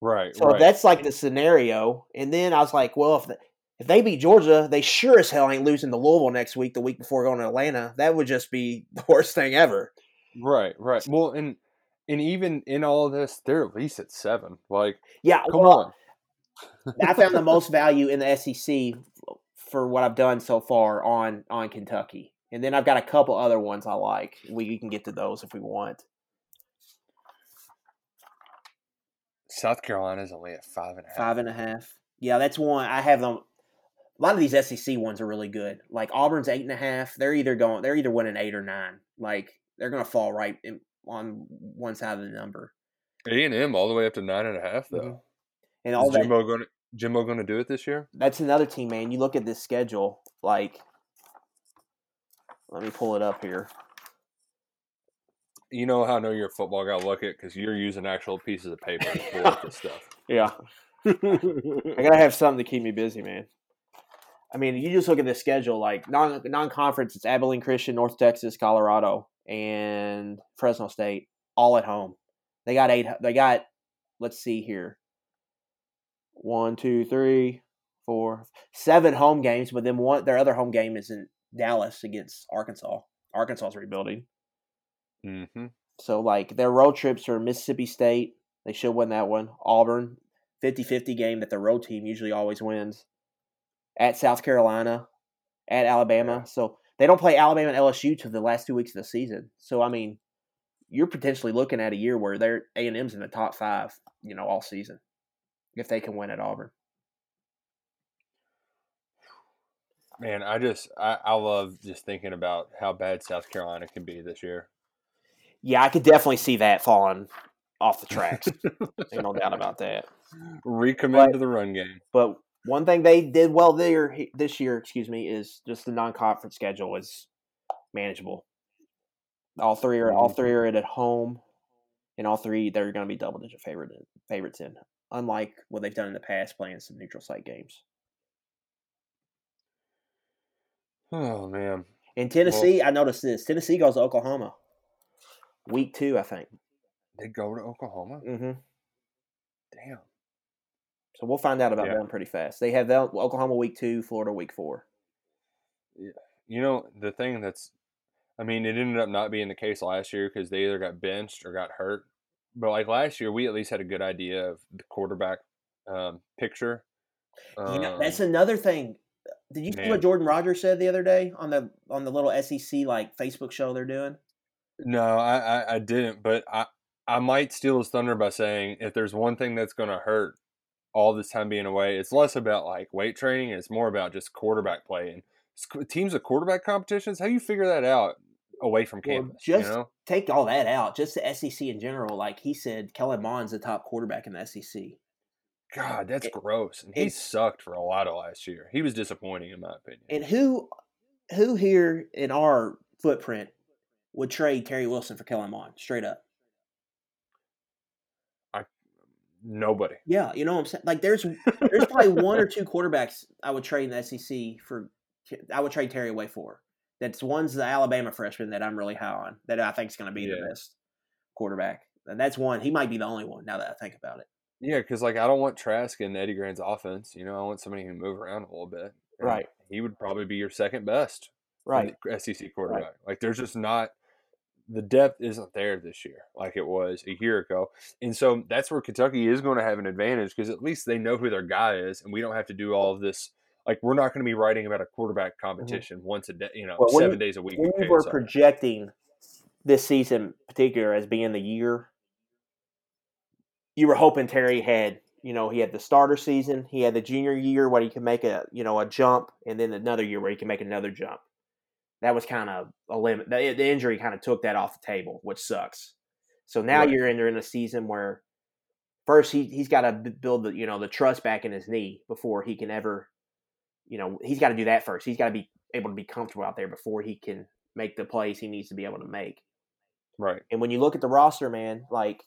[SPEAKER 5] Right.
[SPEAKER 6] So
[SPEAKER 5] right.
[SPEAKER 6] that's like the scenario. And then I was like, well, if the, if they beat Georgia, they sure as hell ain't losing to Louisville next week, the week before going to Atlanta. That would just be the <laughs> worst thing ever.
[SPEAKER 5] right, right. Well, and and even in all of this, they're at least at seven. Like,
[SPEAKER 6] Yeah,
[SPEAKER 5] come
[SPEAKER 6] well,
[SPEAKER 5] on.
[SPEAKER 6] I found the most <laughs> value in the SEC for what I've done so far on on Kentucky, and then I've got a couple other ones I like. We, we can get to those if we want.
[SPEAKER 5] South Carolina's only at five and a half.
[SPEAKER 6] Five and a half. Yeah, that's one I have them. A lot of these SEC ones are really good. Like Auburn's eight and a half. They're either going. They're either winning eight or nine. Like they're going to fall right in, on one side of the number.
[SPEAKER 5] A and M all the way up to nine and a half though.
[SPEAKER 6] Mhm. And all
[SPEAKER 5] Is
[SPEAKER 6] that.
[SPEAKER 5] Jimbo going to Jimbo going to do it this year?
[SPEAKER 6] That's another team, man. You look at this schedule. Like, let me pull it up here.
[SPEAKER 5] You know how I know you're a football guy. Look at because you're using actual pieces of paper to pull up this <laughs> stuff.
[SPEAKER 6] Yeah. I gotta have something to keep me busy, man. I mean, you just look at the schedule, like non non conference, it's Abilene Christian, North Texas, Colorado, and Fresno State, all at home. They got eight. They got. Let's see here. One, two, three, four, seven home games, but then one their other home game is in Dallas against Arkansas. Arkansas's rebuilding.
[SPEAKER 5] hmm
[SPEAKER 6] So like their road trips are Mississippi State. They should win that one. Auburn, 50-50 game that the road team usually always wins. At South Carolina, at Alabama. So they don't play Alabama and LSU to the last two weeks of the season. So I mean, you're potentially looking at a year where they're A and M's in the top five, you know, all season if they can win at Auburn.
[SPEAKER 5] Man, I just I, I love just thinking about how bad South Carolina can be this year.
[SPEAKER 6] Yeah, I could definitely see that falling off the tracks. <laughs> Ain't no doubt about that.
[SPEAKER 5] Recommit
[SPEAKER 6] But-
[SPEAKER 5] to the run game.
[SPEAKER 6] But one thing they did well there this year, excuse me, is just the non-conference schedule is manageable. All three are all three mm-hmm. are at home, and all three they're going to be double-digit favorite favorites in. Unlike what they've done in the past, playing some neutral site games.
[SPEAKER 5] Oh man,
[SPEAKER 6] In Tennessee, I noticed this: Tennessee goes to Oklahoma, week two, I think.
[SPEAKER 5] they go to Oklahoma.
[SPEAKER 6] hmm
[SPEAKER 5] Damn.
[SPEAKER 6] So we'll find out about
[SPEAKER 5] Yeah.
[SPEAKER 6] them pretty fast. They have them, Oklahoma week two, Florida week four.
[SPEAKER 5] You know the thing that's, I mean, it ended up not being the case last year because they either got benched or got hurt. But like last year, we at least had a good idea of the quarterback um, picture.
[SPEAKER 6] You know,
[SPEAKER 5] Um,
[SPEAKER 6] that's another thing. Did you see what Jordan Rodgers said the other day on the on the little SEC like Facebook show they're doing?
[SPEAKER 5] No, I, I, I didn't, but I, I might steal his thunder by saying if there's one thing that's going to hurt all this time being away, it's less about like weight training. It's more about just quarterback play and teams of quarterback competitions. How you figure that out away from
[SPEAKER 6] Well,
[SPEAKER 5] campus?
[SPEAKER 6] just
[SPEAKER 5] you know?
[SPEAKER 6] take all that out. Just the SEC in general. Like he said, Kellen Mond's the top quarterback in the SEC.
[SPEAKER 5] God, that's gross. And he
[SPEAKER 6] it-
[SPEAKER 5] sucked for a lot of last year. He was disappointing in my opinion.
[SPEAKER 6] And who who here in our footprint would trade Terry Wilson for Kellen Mond straight up?
[SPEAKER 5] I nobody.
[SPEAKER 6] Yeah, you know what I'm saying. Like there's there's <laughs> probably one or two quarterbacks I would trade in the SEC for. I would trade Terry away for. That's one's the Alabama freshman that I'm really high on. That I think is going to be
[SPEAKER 5] Yeah.
[SPEAKER 6] the best quarterback. And that's one. He might be the only one now that I think about it.
[SPEAKER 5] Yeah, because like I don't want Trask in Eddie Gran's offense. You know, I want somebody who can move around a little bit. And
[SPEAKER 6] Right.
[SPEAKER 5] He would probably be your second best.
[SPEAKER 6] Right.
[SPEAKER 5] SEC quarterback. Like there's just not the depth isn't there this year like it was a year ago. And so that's where Kentucky is going to have an advantage because at least they know who their guy is and we don't have to do all of this. Like we're not going to be writing about a quarterback
[SPEAKER 6] Mm-hmm.
[SPEAKER 5] competition once a day, you know,
[SPEAKER 6] Well,
[SPEAKER 5] seven
[SPEAKER 6] you-
[SPEAKER 5] days a week. on
[SPEAKER 6] were projecting this season particular as being the year, you were hoping Terry had, you know, he had the starter season, he had the junior year where he could make a, you know, a jump, and then another year where he can make another jump. That was kind of a limit. The, the injury kind of took that off the table, which sucks. So now
[SPEAKER 5] Right.
[SPEAKER 6] you're entering a season where first he he's got to build the you know the trust back in his knee before he can ever, you know, he's got to do that first. He's got to be able to be comfortable out there before he can make the plays he needs to be able to make.
[SPEAKER 5] right.
[SPEAKER 6] And when you look at the roster, man, like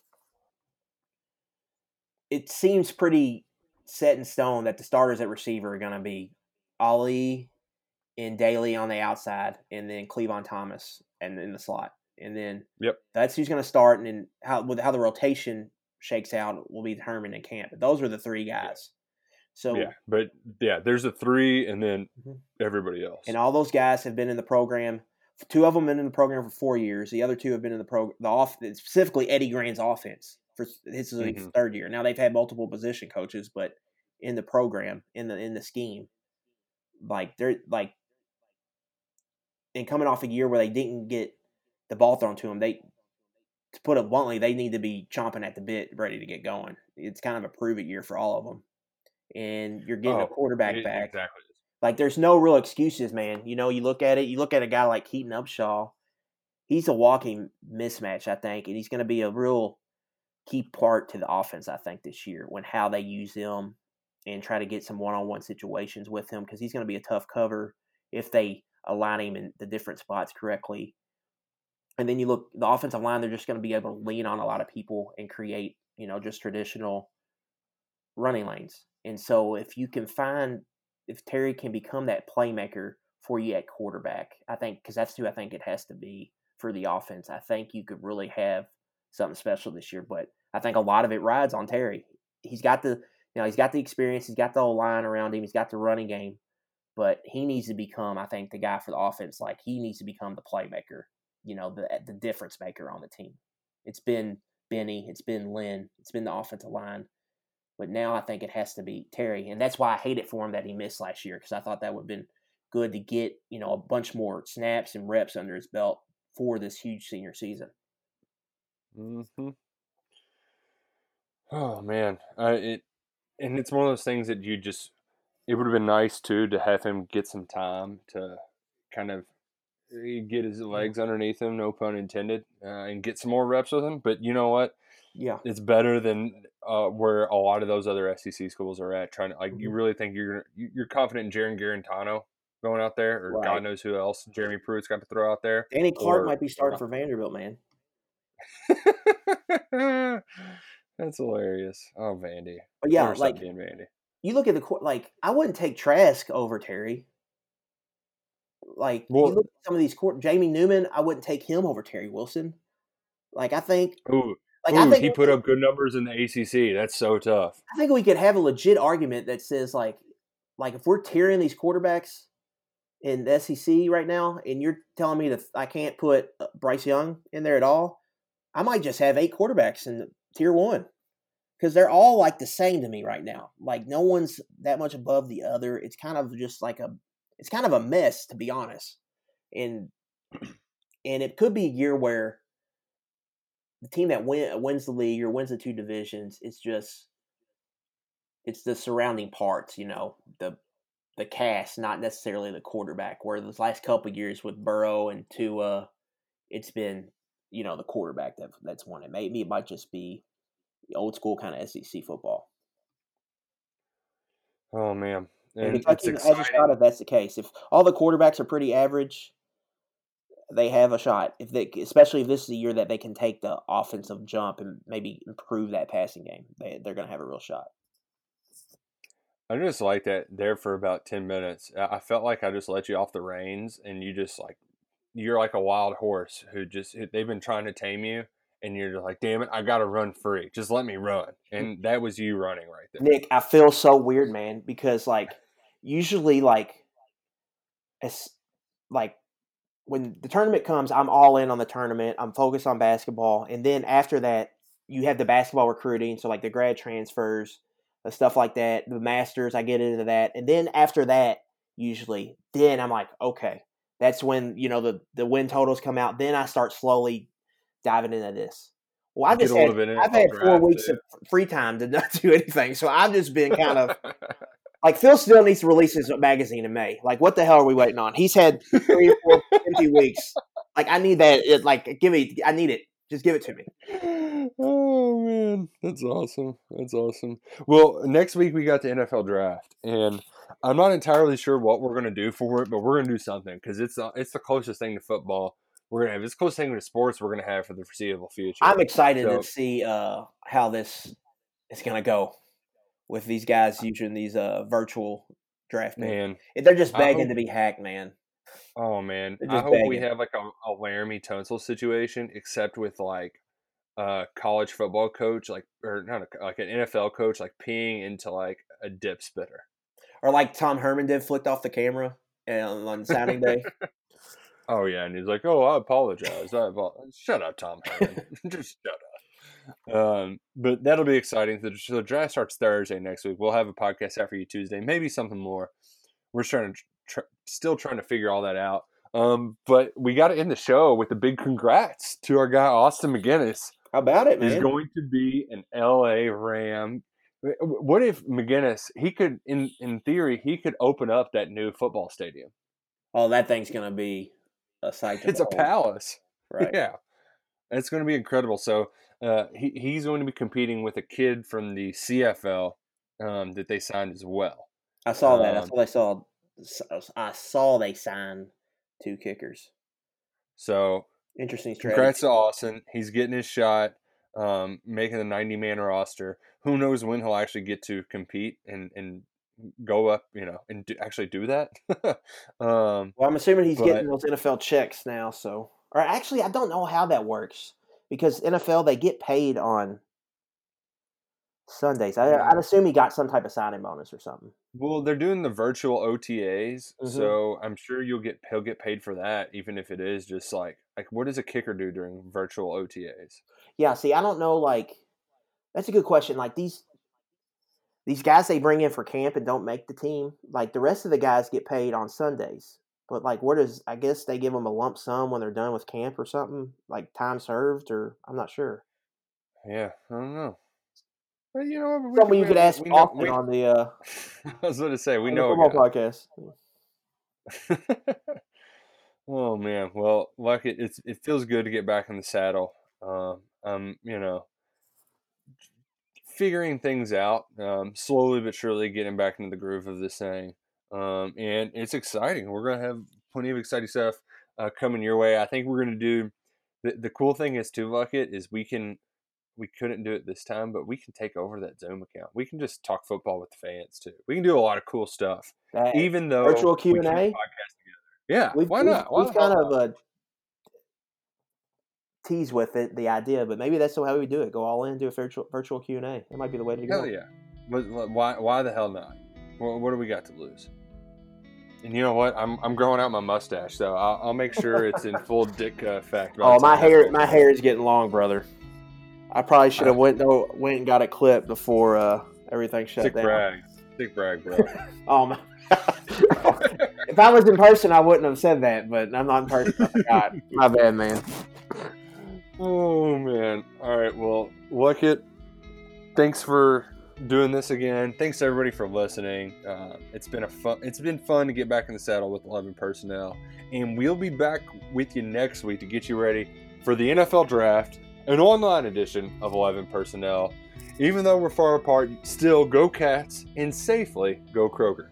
[SPEAKER 6] it seems pretty set in stone that the starters at receiver are going to be Ali and Dailey on the outside, and then Clevan Thomas and in the slot, and then
[SPEAKER 5] Yep.
[SPEAKER 6] that's who's going to start. And then how with how the rotation shakes out will be Herman and Camp. But those are the three guys. So
[SPEAKER 5] yeah, but yeah, there's a three, and then
[SPEAKER 6] Mhm.
[SPEAKER 5] everybody else.
[SPEAKER 6] and all those guys have been in the program. Two of them been in the program for four years. The other two have been in the pro the off specifically Eddie Gran's offense for this is his
[SPEAKER 5] Mhm.
[SPEAKER 6] third year. Now they've had multiple position coaches, but in the program in the in the scheme, like they're like, and coming off a year where they didn't get the ball thrown to them, they to put it bluntly, they need to be chomping at the bit, ready to get going. It's kind of a prove it year for all of them, and you're getting
[SPEAKER 5] Oh,
[SPEAKER 6] a quarterback
[SPEAKER 5] It-
[SPEAKER 6] back.
[SPEAKER 5] Exactly.
[SPEAKER 6] Like there's no real excuses, man. You know, you look at it, you look at a guy like Keaton Upshaw, he's a walking mismatch, I think, and he's going to be a real key part to the offense, I think, this year when how they use him and try to get some one-on-one situations with him because he's going to be a tough cover if they align him in the different spots correctly. And then you look the offensive line; they're just going to be able to lean on a lot of people and create, you know, just traditional running lanes. And so, if you can find if Terry can become that playmaker for you at quarterback, I think because that's who I think it has to be for the offense. I think you could really have something special this year. But I think a lot of it rides on Terry. He's got the you know he's got the experience, he's got the whole line around him, he's got the running game, but he needs to become, I think, the guy for the offense. Like he needs to become the playmaker, you know, the the difference maker on the team. It's been Benny, it's been Lynn, it's been the offensive line. But now I think it has to be Terry, and that's why I hate it for him that he missed last year because I thought that would have been good to get you know a bunch more snaps and reps under his belt for this huge senior season.
[SPEAKER 5] hmm Oh man, uh, it and it's one of those things that you just. It would have been nice too to have him get some time to kind of eh, get his legs underneath him, no pun intended, uh, and get some more reps with him. But you know what?
[SPEAKER 6] Yeah,
[SPEAKER 5] It's better than uh, where a lot of those other SEC schools are at. Trying to like, you
[SPEAKER 6] Mhm.
[SPEAKER 5] really think you're you- you're confident in Jarrett Guarantano going out there, or
[SPEAKER 6] Right.
[SPEAKER 5] God knows who else Jeremy Pruitt's got to throw out there.
[SPEAKER 6] Danny Clark
[SPEAKER 5] Or-
[SPEAKER 6] might be starting for Vanderbilt, man. <laughs> <laughs>
[SPEAKER 5] That's hilarious. Oh, Vandy.
[SPEAKER 6] But yeah, like
[SPEAKER 5] being Vandy.
[SPEAKER 6] you look at the court, like I wouldn't take Trask over Terry. Like
[SPEAKER 5] Well-
[SPEAKER 6] you look at some of these court, Jamie Newman, I wouldn't take him over Terry Wilson. Like I think,
[SPEAKER 5] Ooh,
[SPEAKER 6] like
[SPEAKER 5] ooh,
[SPEAKER 6] I think
[SPEAKER 5] he put up good numbers in the ACC. That's so tough.
[SPEAKER 6] I think we could have a legit argument that says like, like if we're tearing these quarterbacks in the SEC right now, and you're telling me that I can't put uh, Bryce Young in there at all, I might just have eight quarterbacks in tier one because they're all like the same to me right now. Like no one's that much above the other. It's kind of just like a, it's kind of a mess to be honest, and <clears throat> and it could be a year where the team that win, wins the league or wins the two divisions, it's just it's the surrounding parts, you know, the the cast, not necessarily the quarterback. Where the last couple of years with Burrow and Tua, it's been you know the quarterback that that's won it. Maybe it might just be old school kind of SEC football.
[SPEAKER 5] Oh man,
[SPEAKER 6] And,
[SPEAKER 5] and
[SPEAKER 6] Kentucky has a shot if that's the case. If all the quarterbacks are pretty average, they have a shot. If they, especially if this is the year that they can take the offensive jump and maybe improve that passing game, they they're going to have a real shot.
[SPEAKER 5] I just like that there for about ten minutes. I felt like I just let you off the reins, and you just like you're like a wild horse who just they've been trying to tame you, and you're just like, damn it, I got to run free. Just let me run, and mm. that was you running right there.
[SPEAKER 6] Nick, I feel so weird, man, because like usually like as like when the tournament comes, I'm all in on the tournament. I'm focused on basketball, and then after that, you have the basketball recruiting, so like the grad transfers, the stuff like that, the masters. I get into that, and then after that, usually, then I'm like, okay, that's when you know the the win totals come out. Then I start slowly diving into this. Well, I've just had, I've had four weeks
[SPEAKER 5] too.
[SPEAKER 6] of free time to <laughs> not do anything, so I've just been kind of <laughs> like Phil Steele needs to release his magazine in May. Like, what the hell are we waiting on? He's had three or four empty <laughs> weeks. Like, I need that. It, like, give me. I need it. Just give it to me.
[SPEAKER 5] oh man, that's awesome. That's awesome. Well, next week we got the NFL draft, and I'm not entirely sure what we're gonna do for it, but we're gonna do something because it's uh, it's the closest thing to football we're gonna have. The closest thing to sports we're gonna have for the foreseeable future.
[SPEAKER 6] I'm excited
[SPEAKER 5] So-
[SPEAKER 6] to see uh, how this is going to go with these guys using these uh, virtual draft picks.
[SPEAKER 5] man.
[SPEAKER 6] They're just begging
[SPEAKER 5] hope-
[SPEAKER 6] to be hacked, man.
[SPEAKER 5] Oh man, I hope we have like a, a Laremy Tunsil situation, except with like a college football coach, like or not a, like an NFL coach, like peeing into like a dip spitter.
[SPEAKER 6] Or like Tom Herman did, flicked off the camera uh, on <laughs> signing day.
[SPEAKER 5] Oh yeah, and he's like, "Oh, I apologize. I apologize. <laughs> Shut up, Tom. <laughs> <laughs> Just shut up." Um, but that'll be exciting. The, so the draft starts Thursday next week. We'll have a podcast for you Tuesday, maybe something more. We're trying to tr- still trying to figure all that out. Um, but we got to end the show with a big congrats to our guy Austin MacGinnis.
[SPEAKER 6] How about it, man?
[SPEAKER 5] going to be an LA Ram. What if MacGinnis? He could, in in theory, he could open up that new football stadium.
[SPEAKER 6] oh, that thing's going to be <laughs> a sight.
[SPEAKER 5] It's a palace. <laughs>
[SPEAKER 6] Right.
[SPEAKER 5] Yeah, it's going to be incredible. So uh, he he's going to be competing with a kid from the CFL um, that they signed as well.
[SPEAKER 6] I saw that. I
[SPEAKER 5] Um,
[SPEAKER 6] saw they saw. I saw they signed two kickers.
[SPEAKER 5] So
[SPEAKER 6] Interesting strategy.
[SPEAKER 5] congrats to Austin. He's getting his shot, um, making the 90 man roster. Who knows when he'll actually get to compete and and go up, you know, and do, actually do that. <laughs> um,
[SPEAKER 6] Well, I'm assuming he's
[SPEAKER 5] But-
[SPEAKER 6] getting those NFL checks now. So, or actually, I don't know how that works because NFL they get paid on Sundays. I, I'd assume he got some type of signing bonus or something.
[SPEAKER 5] well, they're doing the virtual OTAs,
[SPEAKER 6] Mhm.
[SPEAKER 5] so I'm sure you'll get he'll get paid for that, even if it is just like like what does a kicker do during virtual OTAs?
[SPEAKER 6] Yeah. See, I don't know. Like, that's a good question. Like these these guys they bring in for camp and don't make the team. Like the rest of the guys get paid on Sundays. But like, where does I guess they give them a lump sum when they're done with camp or something? Like time served, or I'm not sure.
[SPEAKER 5] Yeah, I don't know. But you know,
[SPEAKER 6] Something you could ask
[SPEAKER 5] we know-
[SPEAKER 6] Austin
[SPEAKER 5] we-
[SPEAKER 6] on the uh, <laughs>
[SPEAKER 5] I was going to say we know. a
[SPEAKER 6] football podcast. <laughs>
[SPEAKER 5] oh man, well, like it, it's it feels good to get back in the saddle. Um, um, you know, figuring things out um, slowly but surely, getting back into the groove of this thing, um, and it's exciting. We're gonna have plenty of exciting stuff uh, coming your way. I think we're gonna do. The, the cool thing is too, Luckett, is we can we couldn't do it this time, but we can take over that Zoom account. We can just talk football with the fans too. We can do a lot of cool stuff,
[SPEAKER 6] That-
[SPEAKER 5] even though
[SPEAKER 6] virtual
[SPEAKER 5] we keep the
[SPEAKER 6] Q&A?
[SPEAKER 5] podcast together. Yeah,
[SPEAKER 6] we've,
[SPEAKER 5] why not? Why
[SPEAKER 6] we've
[SPEAKER 5] the
[SPEAKER 6] kind of
[SPEAKER 5] not?
[SPEAKER 6] uh, teased with it the idea, but maybe that's the way we do it. Go all in, do a virtual virtual Q and A. That might be the way to go.
[SPEAKER 5] hell yeah. But, but why? Why the hell not? What, what do we got to lose? And you know what? I'm I'm growing out my mustache, so I'll, I'll make sure it's in full <laughs> dick uh, effect.
[SPEAKER 6] Oh, my hair, my hair is getting long, brother. I probably should have
[SPEAKER 5] Uh,
[SPEAKER 6] went no, went and got it clipped before uh, everything shut
[SPEAKER 5] Sick
[SPEAKER 6] down.
[SPEAKER 5] brag, sick brag, bro. <laughs>
[SPEAKER 6] Oh my! <laughs> if I was in person, I wouldn't have said that, but I'm not in person. I forgot. My bad, man.
[SPEAKER 5] Oh man! All right, well, it. Thanks for doing this again. Thanks everybody for listening. Uh, it's been a fun. It's been fun to get back in the saddle with Eleven Personnel, and we'll be back with you next week to get you ready for the NFL Draft, an online edition of Eleven Personnel. Even though we're far apart, still go Cats and safely go Kroger.